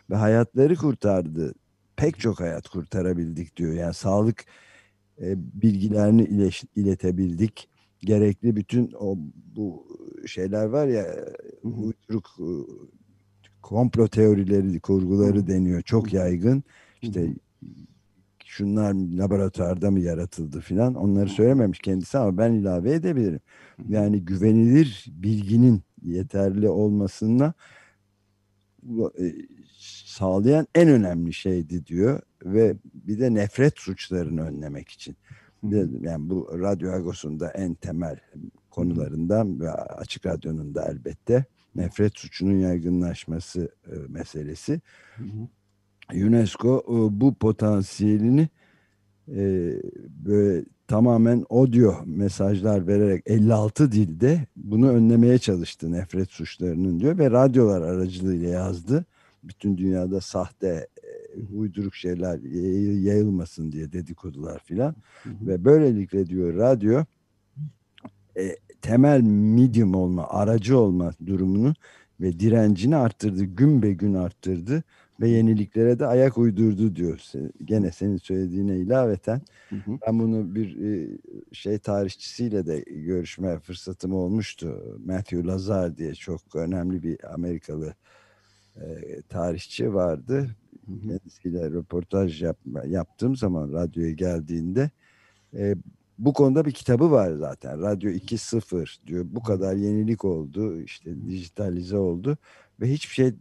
ve hayatları kurtardı. Pek çok hayat kurtarabildik diyor. Yani sağlık e, bilgilerini iletebildik. Gerekli bütün o bu şeyler var ya uyduruk e, komplo teorileri, kurguları deniyor. Çok yaygın. İşte şunlar laboratuvarda mı yaratıldı filan onları söylememiş kendisi ama ben ilave edebilirim. Yani güvenilir bilginin yeterli olmasına e, sağlayan en önemli şeydi diyor ve bir de nefret suçlarını önlemek için. Yani bu Radyo Agos'un da en temel konularından ve Açık Radyo'nun da elbette nefret suçunun yaygınlaşması e, meselesi. Hı hı. UNESCO e, bu potansiyelini e, böyle tamamen audio mesajlar vererek 56 dilde bunu önlemeye çalıştı nefret suçlarının diyor ve radyolar aracılığıyla yazdı. Bütün dünyada sahte uyduruk şeyler yayılmasın diye dedikodular filan ve böylelikle diyor radyo e, temel medium olma aracı olma durumunu ve direncini arttırdı gün be gün arttırdı ve yeniliklere de ayak uydurdu diyor. Gene senin söylediğine ilaveten hı hı. ben bunu bir e, şey tarihçisiyle de görüşme fırsatım olmuştu. Matthew Lazar diye çok önemli bir Amerikalı e, tarihçi vardı. Kendisiyle röportaj yap, yaptığım zaman radyoya geldiğinde e, bu konuda bir kitabı var zaten. Radyo 2.0 diyor. Bu kadar yenilik oldu. işte dijitalize oldu ve hiçbir şey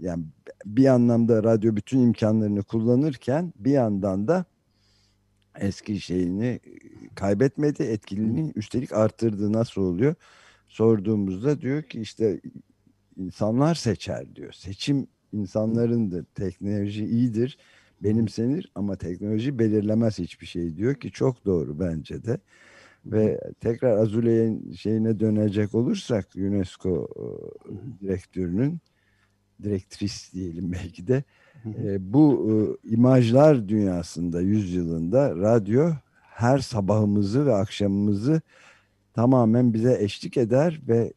yani bir anlamda radyo bütün imkanlarını kullanırken bir yandan da eski şeyini e, kaybetmedi, etkililiğini üstelik arttırdı. Nasıl oluyor? Sorduğumuzda diyor ki işte insanlar seçer diyor. Seçim insanlarındır. Teknoloji iyidir, benimsenir ama teknoloji belirlemez hiçbir şey diyor ki çok doğru bence de. Ve tekrar Azule'nin şeyine dönecek olursak UNESCO e, direktörünün direktris diyelim belki de. E, bu e, imajlar dünyasında yüzyılında radyo her sabahımızı ve akşamımızı tamamen bize eşlik eder ve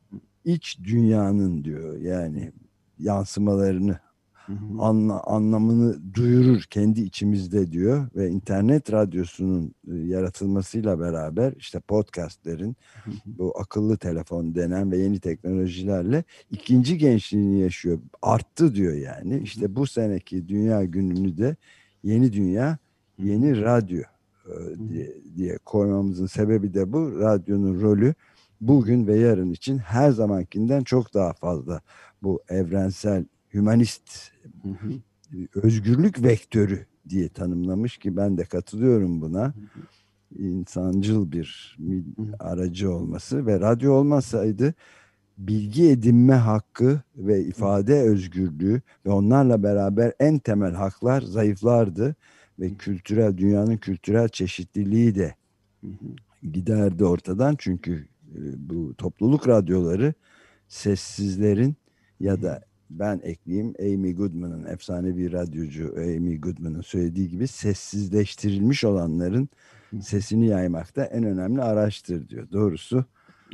iç dünyanın diyor yani yansımalarını Anla, anlamını duyurur kendi içimizde diyor ve internet radyosunun e, yaratılmasıyla beraber işte podcastlerin bu akıllı telefon denen ve yeni teknolojilerle ikinci gençliğini yaşıyor. Arttı diyor yani. işte bu seneki dünya gününü de yeni dünya, yeni radyo e, diye, diye koymamızın sebebi de bu. Radyonun rolü bugün ve yarın için her zamankinden çok daha fazla bu evrensel hümanist hı hı. özgürlük vektörü diye tanımlamış ki ben de katılıyorum buna. İnsancıl bir aracı olması ve radyo olmasaydı bilgi edinme hakkı ve ifade özgürlüğü ve onlarla beraber en temel haklar zayıflardı ve kültürel dünyanın kültürel çeşitliliği de giderdi ortadan. Çünkü e, bu topluluk radyoları sessizlerin ya da ben ekleyeyim Amy Goodman'ın efsane bir radyocu Amy Goodman'ın söylediği gibi sessizleştirilmiş olanların sesini yaymakta en önemli araçtır diyor. Doğrusu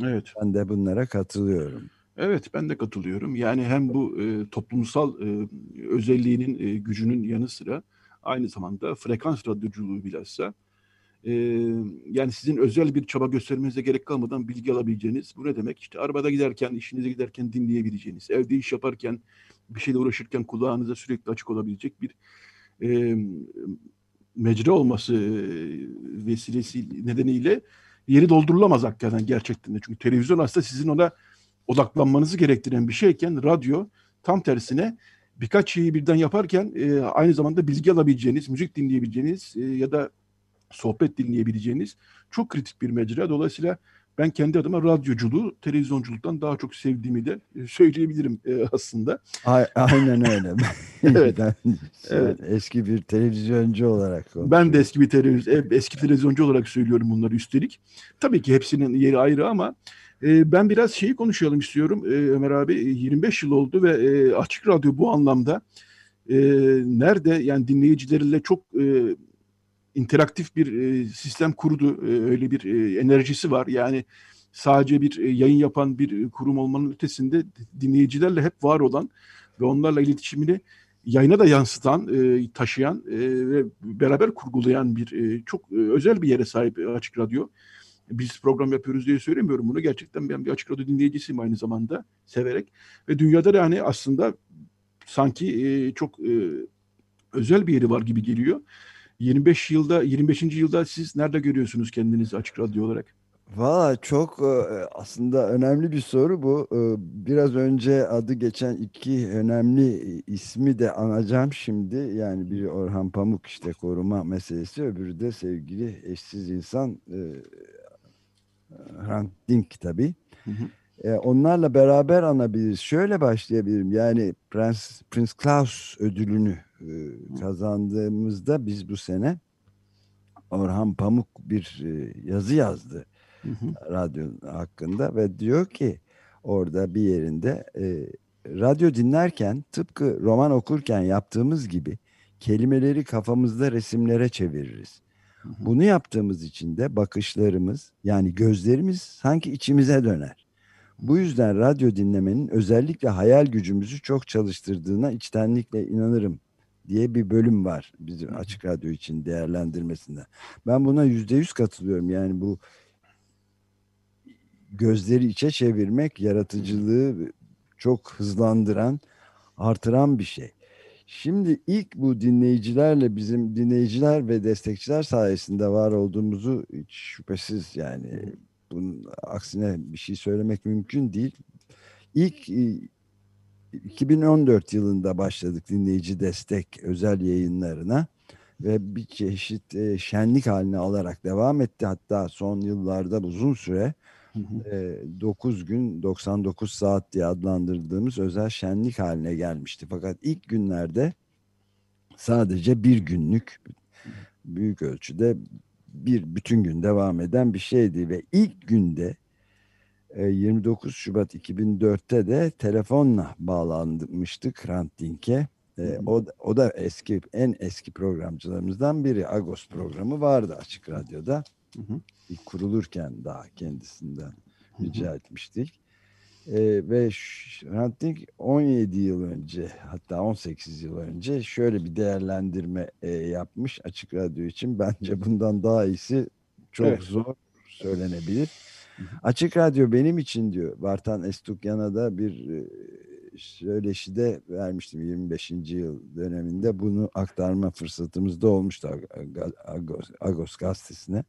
evet. ben de bunlara katılıyorum. Evet ben de katılıyorum. Yani hem bu e, toplumsal e, özelliğinin e, gücünün yanı sıra aynı zamanda frekans radyoculuğu bilhassa e, yani sizin özel bir çaba göstermenize gerek kalmadan bilgi alabileceğiniz. Bu ne demek? İşte arabada giderken, işinize giderken dinleyebileceğiniz, evde iş yaparken, bir şeyle uğraşırken kulağınıza sürekli açık olabilecek bir e, mecra olması vesilesi nedeniyle yeri doldurulamaz hakikaten gerçekten de. Çünkü televizyon aslında sizin ona odaklanmanızı gerektiren bir şeyken radyo tam tersine birkaç şeyi birden yaparken e, aynı zamanda bilgi alabileceğiniz, müzik dinleyebileceğiniz e, ya da sohbet dinleyebileceğiniz çok kritik bir mecra. Dolayısıyla ben kendi adıma radyoculuğu televizyonculuktan daha çok sevdiğimi de e, söyleyebilirim e, aslında. Aynen öyle. evet. evet. Eski bir televizyoncu olarak. Ben de eski bir televizyon eski televizyoncu olarak söylüyorum bunları üstelik. Tabii ki hepsinin yeri ayrı ama e, ben biraz şeyi konuşalım istiyorum Ömer abi. 25 yıl oldu ve Açık Radyo bu anlamda nerede yani dinleyicileriyle çok interaktif bir e, sistem kurdu. E, öyle bir e, enerjisi var. Yani sadece bir yayın yapan bir kurum olmanın ötesinde dinleyicilerle hep var olan ve onlarla iletişimini yayına da yansıtan, taşıyan ve beraber kurgulayan bir çok özel bir yere sahip Açık Radyo. Biz program yapıyoruz diye söylemiyorum bunu. Gerçekten ben bir Açık Radyo dinleyicisiyim aynı zamanda severek. Ve dünyada da yani aslında sanki çok özel bir yeri var gibi geliyor. 25 yılda 25. yılda siz nerede görüyorsunuz kendinizi Açık Radyo olarak? Valla çok e, aslında önemli bir soru bu. E, biraz önce adı geçen iki önemli ismi de anacağım şimdi. Yani biri Orhan Pamuk işte koruma meselesi, öbürü de sevgili eşsiz insan e, Hrant Dink tabii. Hı hı. Onlarla beraber anabiliriz. Şöyle başlayabilirim. Yani Prens, Prince Klaus ödülünü kazandığımızda biz bu sene Orhan Pamuk bir yazı yazdı hı hı. radyo hakkında ve diyor ki orada bir yerinde e, radyo dinlerken tıpkı roman okurken yaptığımız gibi kelimeleri kafamızda resimlere çeviririz. Hı hı. Bunu yaptığımız için de bakışlarımız yani gözlerimiz sanki içimize döner. Bu yüzden radyo dinlemenin özellikle hayal gücümüzü çok çalıştırdığına içtenlikle inanırım diye bir bölüm var bizim açık radyo için değerlendirmesinde. Ben buna yüzde yüz katılıyorum. Yani bu gözleri içe çevirmek yaratıcılığı çok hızlandıran, artıran bir şey. Şimdi ilk bu dinleyicilerle bizim dinleyiciler ve destekçiler sayesinde var olduğumuzu hiç şüphesiz yani bunun aksine bir şey söylemek mümkün değil. İlk 2014 yılında başladık dinleyici destek özel yayınlarına ve bir çeşit şenlik haline alarak devam etti. Hatta son yıllarda uzun süre Hı hı. 9 gün 99 saat diye adlandırdığımız özel şenlik haline gelmişti. Fakat ilk günlerde sadece bir günlük büyük ölçüde bir bütün gün devam eden bir şeydi ve ilk günde 29 Şubat 2004'te de telefonla bağlanmıştık Hrant Dink'e. o, o da eski en eski programcılarımızdan biri. Agos programı vardı Açık Radyo'da. Hı hı. İlk kurulurken daha kendisinden rica hı hı. etmiştik. Ee, ve Hrant 17 yıl önce hatta 18 yıl önce şöyle bir değerlendirme e, yapmış Açık Radyo için. Bence bundan daha iyisi çok evet. zor söylenebilir. Açık Radyo benim için diyor Vartan Estukyan'a da bir e, söyleşide vermiştim 25. yıl döneminde bunu aktarma fırsatımız da olmuştu Agos, Agos gazetesine.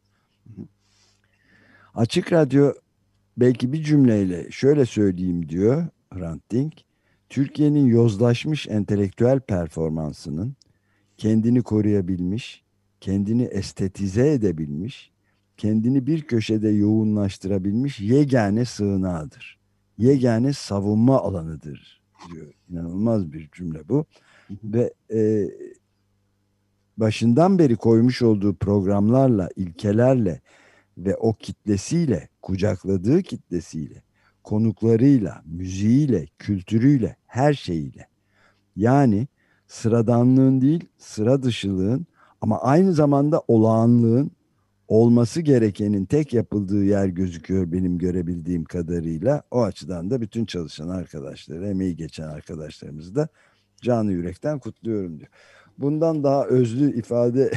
Açık Radyo belki bir cümleyle şöyle söyleyeyim diyor Hrant Dink. Türkiye'nin yozlaşmış entelektüel performansının kendini koruyabilmiş, kendini estetize edebilmiş, kendini bir köşede yoğunlaştırabilmiş yegane sığınağıdır. Yegane savunma alanıdır diyor. İnanılmaz bir cümle bu. Ve e, başından beri koymuş olduğu programlarla, ilkelerle ve o kitlesiyle, kucakladığı kitlesiyle, konuklarıyla, müziğiyle, kültürüyle, her şeyiyle. Yani sıradanlığın değil, sıra dışılığın ama aynı zamanda olağanlığın olması gerekenin tek yapıldığı yer gözüküyor benim görebildiğim kadarıyla. O açıdan da bütün çalışan arkadaşları, emeği geçen arkadaşlarımızı da canı yürekten kutluyorum diyor bundan daha özlü ifade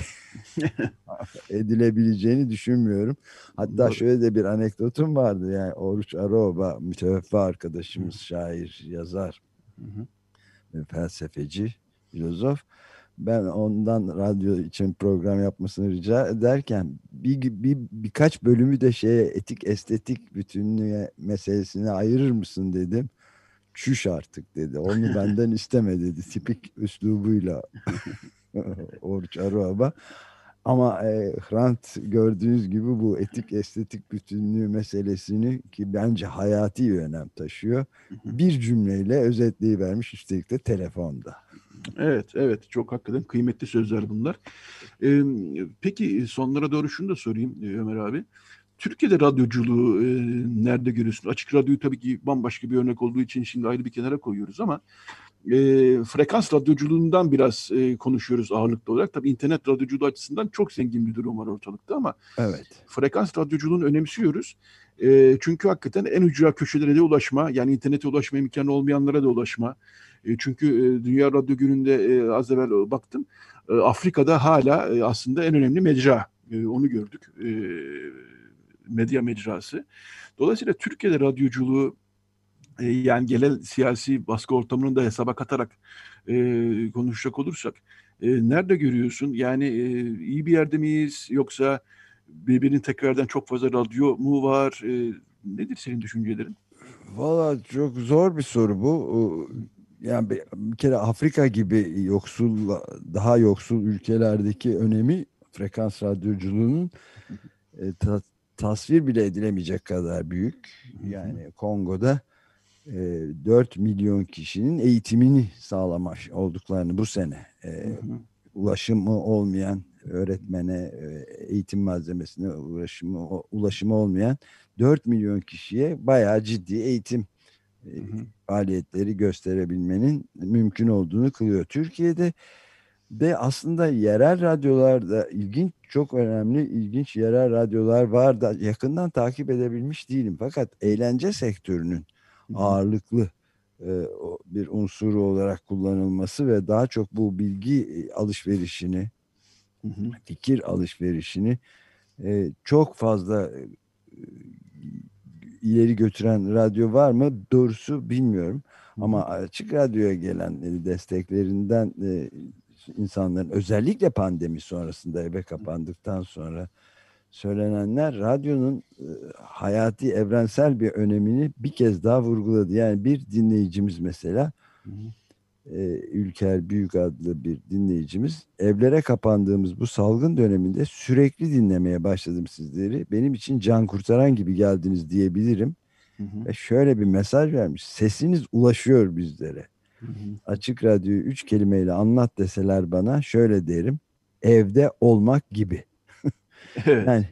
edilebileceğini düşünmüyorum. Hatta Doğru. şöyle de bir anekdotum vardı. Yani Oruç Aroba müteveffa arkadaşımız, şair, yazar, hı hı. felsefeci, filozof. Ben ondan radyo için program yapmasını rica ederken bir, bir birkaç bölümü de şeye etik estetik bütünlüğe meselesine ayırır mısın dedim çüş artık dedi. Onu benden isteme dedi. Tipik üslubuyla Oruç Aruaba. Ama e, Hrant gördüğünüz gibi bu etik estetik bütünlüğü meselesini ki bence hayati bir önem taşıyor. Bir cümleyle özetleyivermiş üstelik de telefonda. Evet, evet. Çok hakikaten kıymetli sözler bunlar. Ee, peki sonlara doğru şunu da sorayım Ömer abi. Türkiye'de radyoculuğu e, nerede görüyorsun? Açık radyoyu tabii ki bambaşka bir örnek olduğu için şimdi ayrı bir kenara koyuyoruz ama e, frekans radyoculuğundan biraz e, konuşuyoruz ağırlıklı olarak. Tabii internet radyoculuğu açısından çok zengin bir durum var ortalıkta ama evet. frekans radyoculuğunu önemsiyoruz. E, çünkü hakikaten en ücra köşelere de ulaşma, yani internete ulaşma imkanı olmayanlara da ulaşma, çünkü e, Dünya Radyo Günü'nde e, az evvel baktım. E, Afrika'da hala e, aslında en önemli mecra. E, onu gördük. E, medya mecrası. Dolayısıyla Türkiye'de radyoculuğu e, yani genel siyasi baskı ortamını da hesaba katarak e, konuşacak olursak e, nerede görüyorsun? Yani e, iyi bir yerde miyiz yoksa birbirinin tekrardan çok fazla radyo mu var? E, nedir senin düşüncelerin? Valla çok zor bir soru bu. Yani bir kere Afrika gibi yoksul, daha yoksul ülkelerdeki önemi frekans radyoculuğunun e, ta, tasvir bile edilemeyecek kadar büyük. Yani Kongo'da e, 4 milyon kişinin eğitimini sağlamış olduklarını bu sene e, ulaşımı olmayan öğretmene, e, eğitim malzemesine ulaşımı, ulaşımı olmayan 4 milyon kişiye bayağı ciddi eğitim e, faaliyetleri gösterebilmenin mümkün olduğunu kılıyor. Türkiye'de de aslında yerel radyolarda ilginç, çok önemli ilginç yerel radyolar var da yakından takip edebilmiş değilim. Fakat eğlence sektörünün ağırlıklı e, bir unsuru olarak kullanılması ve daha çok bu bilgi e, alışverişini, fikir alışverişini e, çok fazla ileri götüren radyo var mı? Doğrusu bilmiyorum. Ama açık radyoya gelen desteklerinden insanların özellikle pandemi sonrasında eve kapandıktan sonra söylenenler radyonun e, hayati evrensel bir önemini bir kez daha vurguladı. Yani bir dinleyicimiz mesela e, Ülker Büyük adlı bir dinleyicimiz evlere kapandığımız bu salgın döneminde sürekli dinlemeye başladım sizleri. Benim için can kurtaran gibi geldiniz diyebilirim. Hı hı. Ve şöyle bir mesaj vermiş. Sesiniz ulaşıyor bizlere. Hı hı. Açık radyoyu üç kelimeyle anlat deseler bana şöyle derim. Evde olmak gibi. Evet. Yani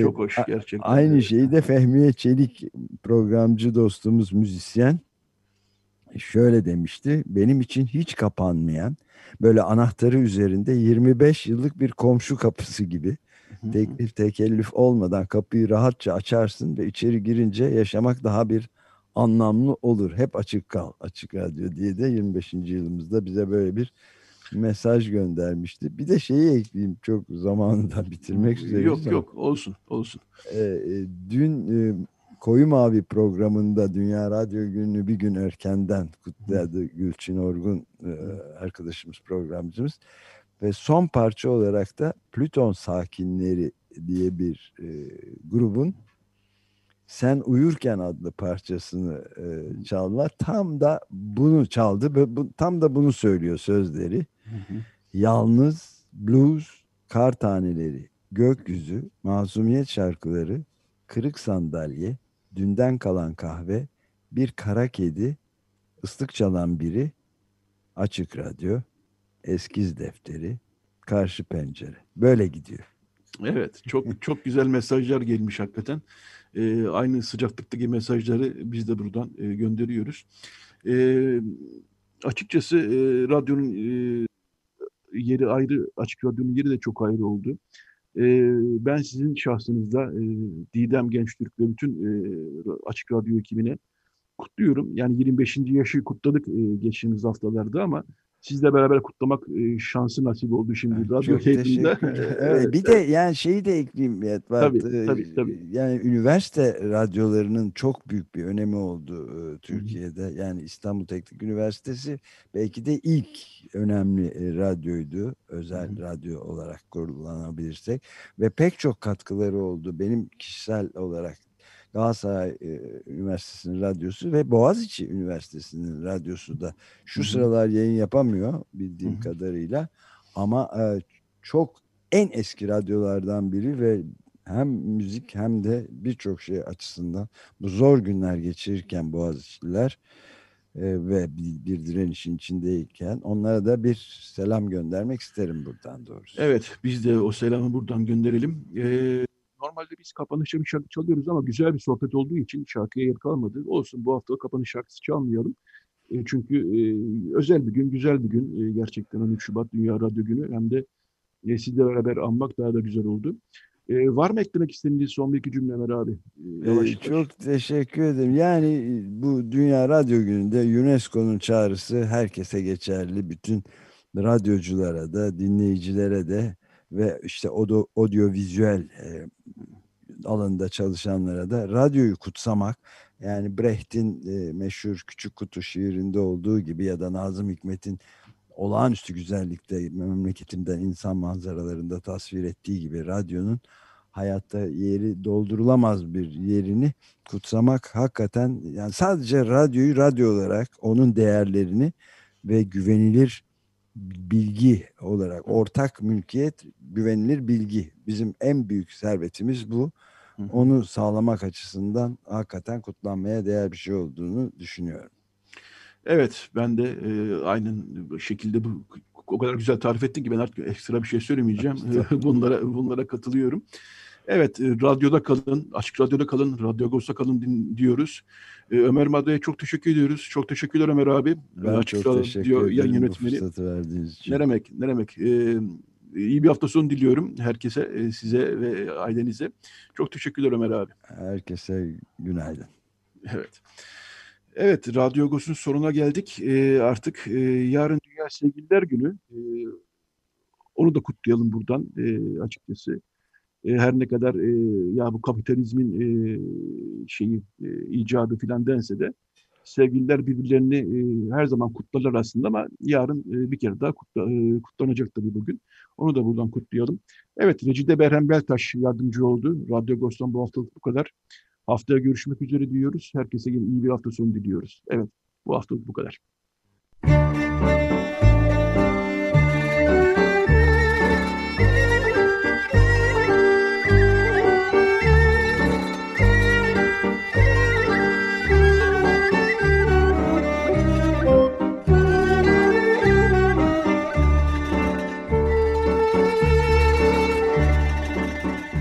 çok hoş gerçekten. Aynı şeyi de Fehmiye Çelik programcı dostumuz müzisyen şöyle demişti. Benim için hiç kapanmayan böyle anahtarı üzerinde 25 yıllık bir komşu kapısı gibi teklif tekellüf olmadan kapıyı rahatça açarsın ve içeri girince yaşamak daha bir anlamlı olur. Hep açık kal, açık radyo diye de 25. yılımızda bize böyle bir mesaj göndermişti. Bir de şeyi ekleyeyim çok zamanında bitirmek üzere. Yok yok olsun olsun. Ee, dün e, Koyu Mavi programında Dünya Radyo Günü bir gün erkenden kutladı Gülçin Orgun e, arkadaşımız programcımız. Ve son parça olarak da Plüton Sakinleri diye bir e, grubun Sen Uyurken adlı parçasını e, çaldılar. Tam da bunu çaldı. Bu, tam da bunu söylüyor sözleri. Yalnız, blues, kar taneleri, gökyüzü, masumiyet şarkıları, kırık sandalye, dünden kalan kahve, bir kara kedi, ıslık çalan biri, açık radyo, eskiz defteri, karşı pencere. Böyle gidiyor. Evet, çok çok güzel mesajlar gelmiş hakikaten. Ee, aynı sıcaklıktaki mesajları biz de buradan e, gönderiyoruz. Ee, açıkçası e, radyonun e, yeri ayrı, Açık Radyo'nun yeri de çok ayrı oldu. E, ben sizin şahsınızda e, Didem Gençtürk ve bütün e, Açık Radyo ekibine kutluyorum. Yani 25. yaşı kutladık e, geçtiğimiz haftalarda ama sizle beraber kutlamak e, şansı nasip oldu şimdi radyo keyfinde. evet, bir de yani şeyi de ekleyeyim Yetvar. Tabii, tabii, tabii. Yani üniversite radyolarının çok büyük bir önemi oldu Türkiye'de. Yani İstanbul Teknik Üniversitesi belki de ilk önemli radyoydu. Özel Hı-hı. radyo olarak kullanabilirsek. Ve pek çok katkıları oldu. Benim kişisel olarak Galatasaray e, Üniversitesi'nin radyosu ve Boğaziçi Üniversitesi'nin radyosu da şu Hı-hı. sıralar yayın yapamıyor bildiğim Hı-hı. kadarıyla ama e, çok en eski radyolardan biri ve hem müzik hem de birçok şey açısından bu zor günler geçirirken Boğaziçi'liler ve bir, bir direnişin içindeyken onlara da bir selam göndermek isterim buradan doğrusu. Evet biz de o selamı buradan gönderelim. Ee, Normalde biz kapanışta bir şarkı çalıyoruz ama güzel bir sohbet olduğu için şarkıya yer kalmadı. Olsun bu hafta kapanış şarkısı çalmayalım. E, çünkü e, özel bir gün, güzel bir gün. E, gerçekten 13 Şubat Dünya Radyo Günü hem de e, sizle beraber anmak daha da güzel oldu. E, var mı eklemek istediğiniz son bir iki cümle Ömer abi? E, yavaş yavaş. Çok teşekkür ederim. Yani bu Dünya Radyo Günü'nde UNESCO'nun çağrısı herkese geçerli. Bütün radyoculara da, dinleyicilere de ve işte audio, audiovizüel e, alanında çalışanlara da radyoyu kutsamak yani Brecht'in e, meşhur Küçük Kutu şiirinde olduğu gibi ya da Nazım Hikmet'in olağanüstü güzellikte memleketimden insan manzaralarında tasvir ettiği gibi radyonun hayatta yeri doldurulamaz bir yerini kutsamak hakikaten yani sadece radyoyu radyo olarak onun değerlerini ve güvenilir bilgi olarak ortak mülkiyet güvenilir bilgi bizim en büyük servetimiz bu. Onu sağlamak açısından hakikaten kutlanmaya değer bir şey olduğunu düşünüyorum. Evet ben de e, aynen şekilde bu o kadar güzel tarif ettin ki ben artık ekstra bir şey söylemeyeceğim. bunlara bunlara katılıyorum. Evet, e, radyoda kalın, açık radyoda kalın, Radyo Agos'ta kalın din, diyoruz. E, Ömer Madra'ya çok teşekkür ediyoruz. Çok teşekkürler Ömer abi. Ben açık çok ederim yayın yönetmeni. Ne demek, ne demek. E, iyi bir hafta sonu diliyorum herkese, e, size ve ailenize. Çok teşekkürler Ömer abi. Herkese günaydın. Evet. Evet, Radyo Agos'un sonuna geldik. E, artık e, yarın Dünya Sevgililer Günü. E, onu da kutlayalım buradan e, açıkçası. E, her ne kadar e, ya bu kapitalizmin e, şeyi e, icadı filan dense de sevgililer birbirlerini e, her zaman kutlarlar aslında ama yarın e, bir kere daha kutla, e, kutlanacak tabii bugün. Onu da buradan kutlayalım. Evet, Recide Berhem Beltaş yardımcı oldu. Radyo Agos'tan bu haftalık bu kadar. Haftaya görüşmek üzere diyoruz. Herkese iyi bir hafta sonu diliyoruz. Evet, bu haftalık bu kadar.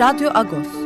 Radyo Agos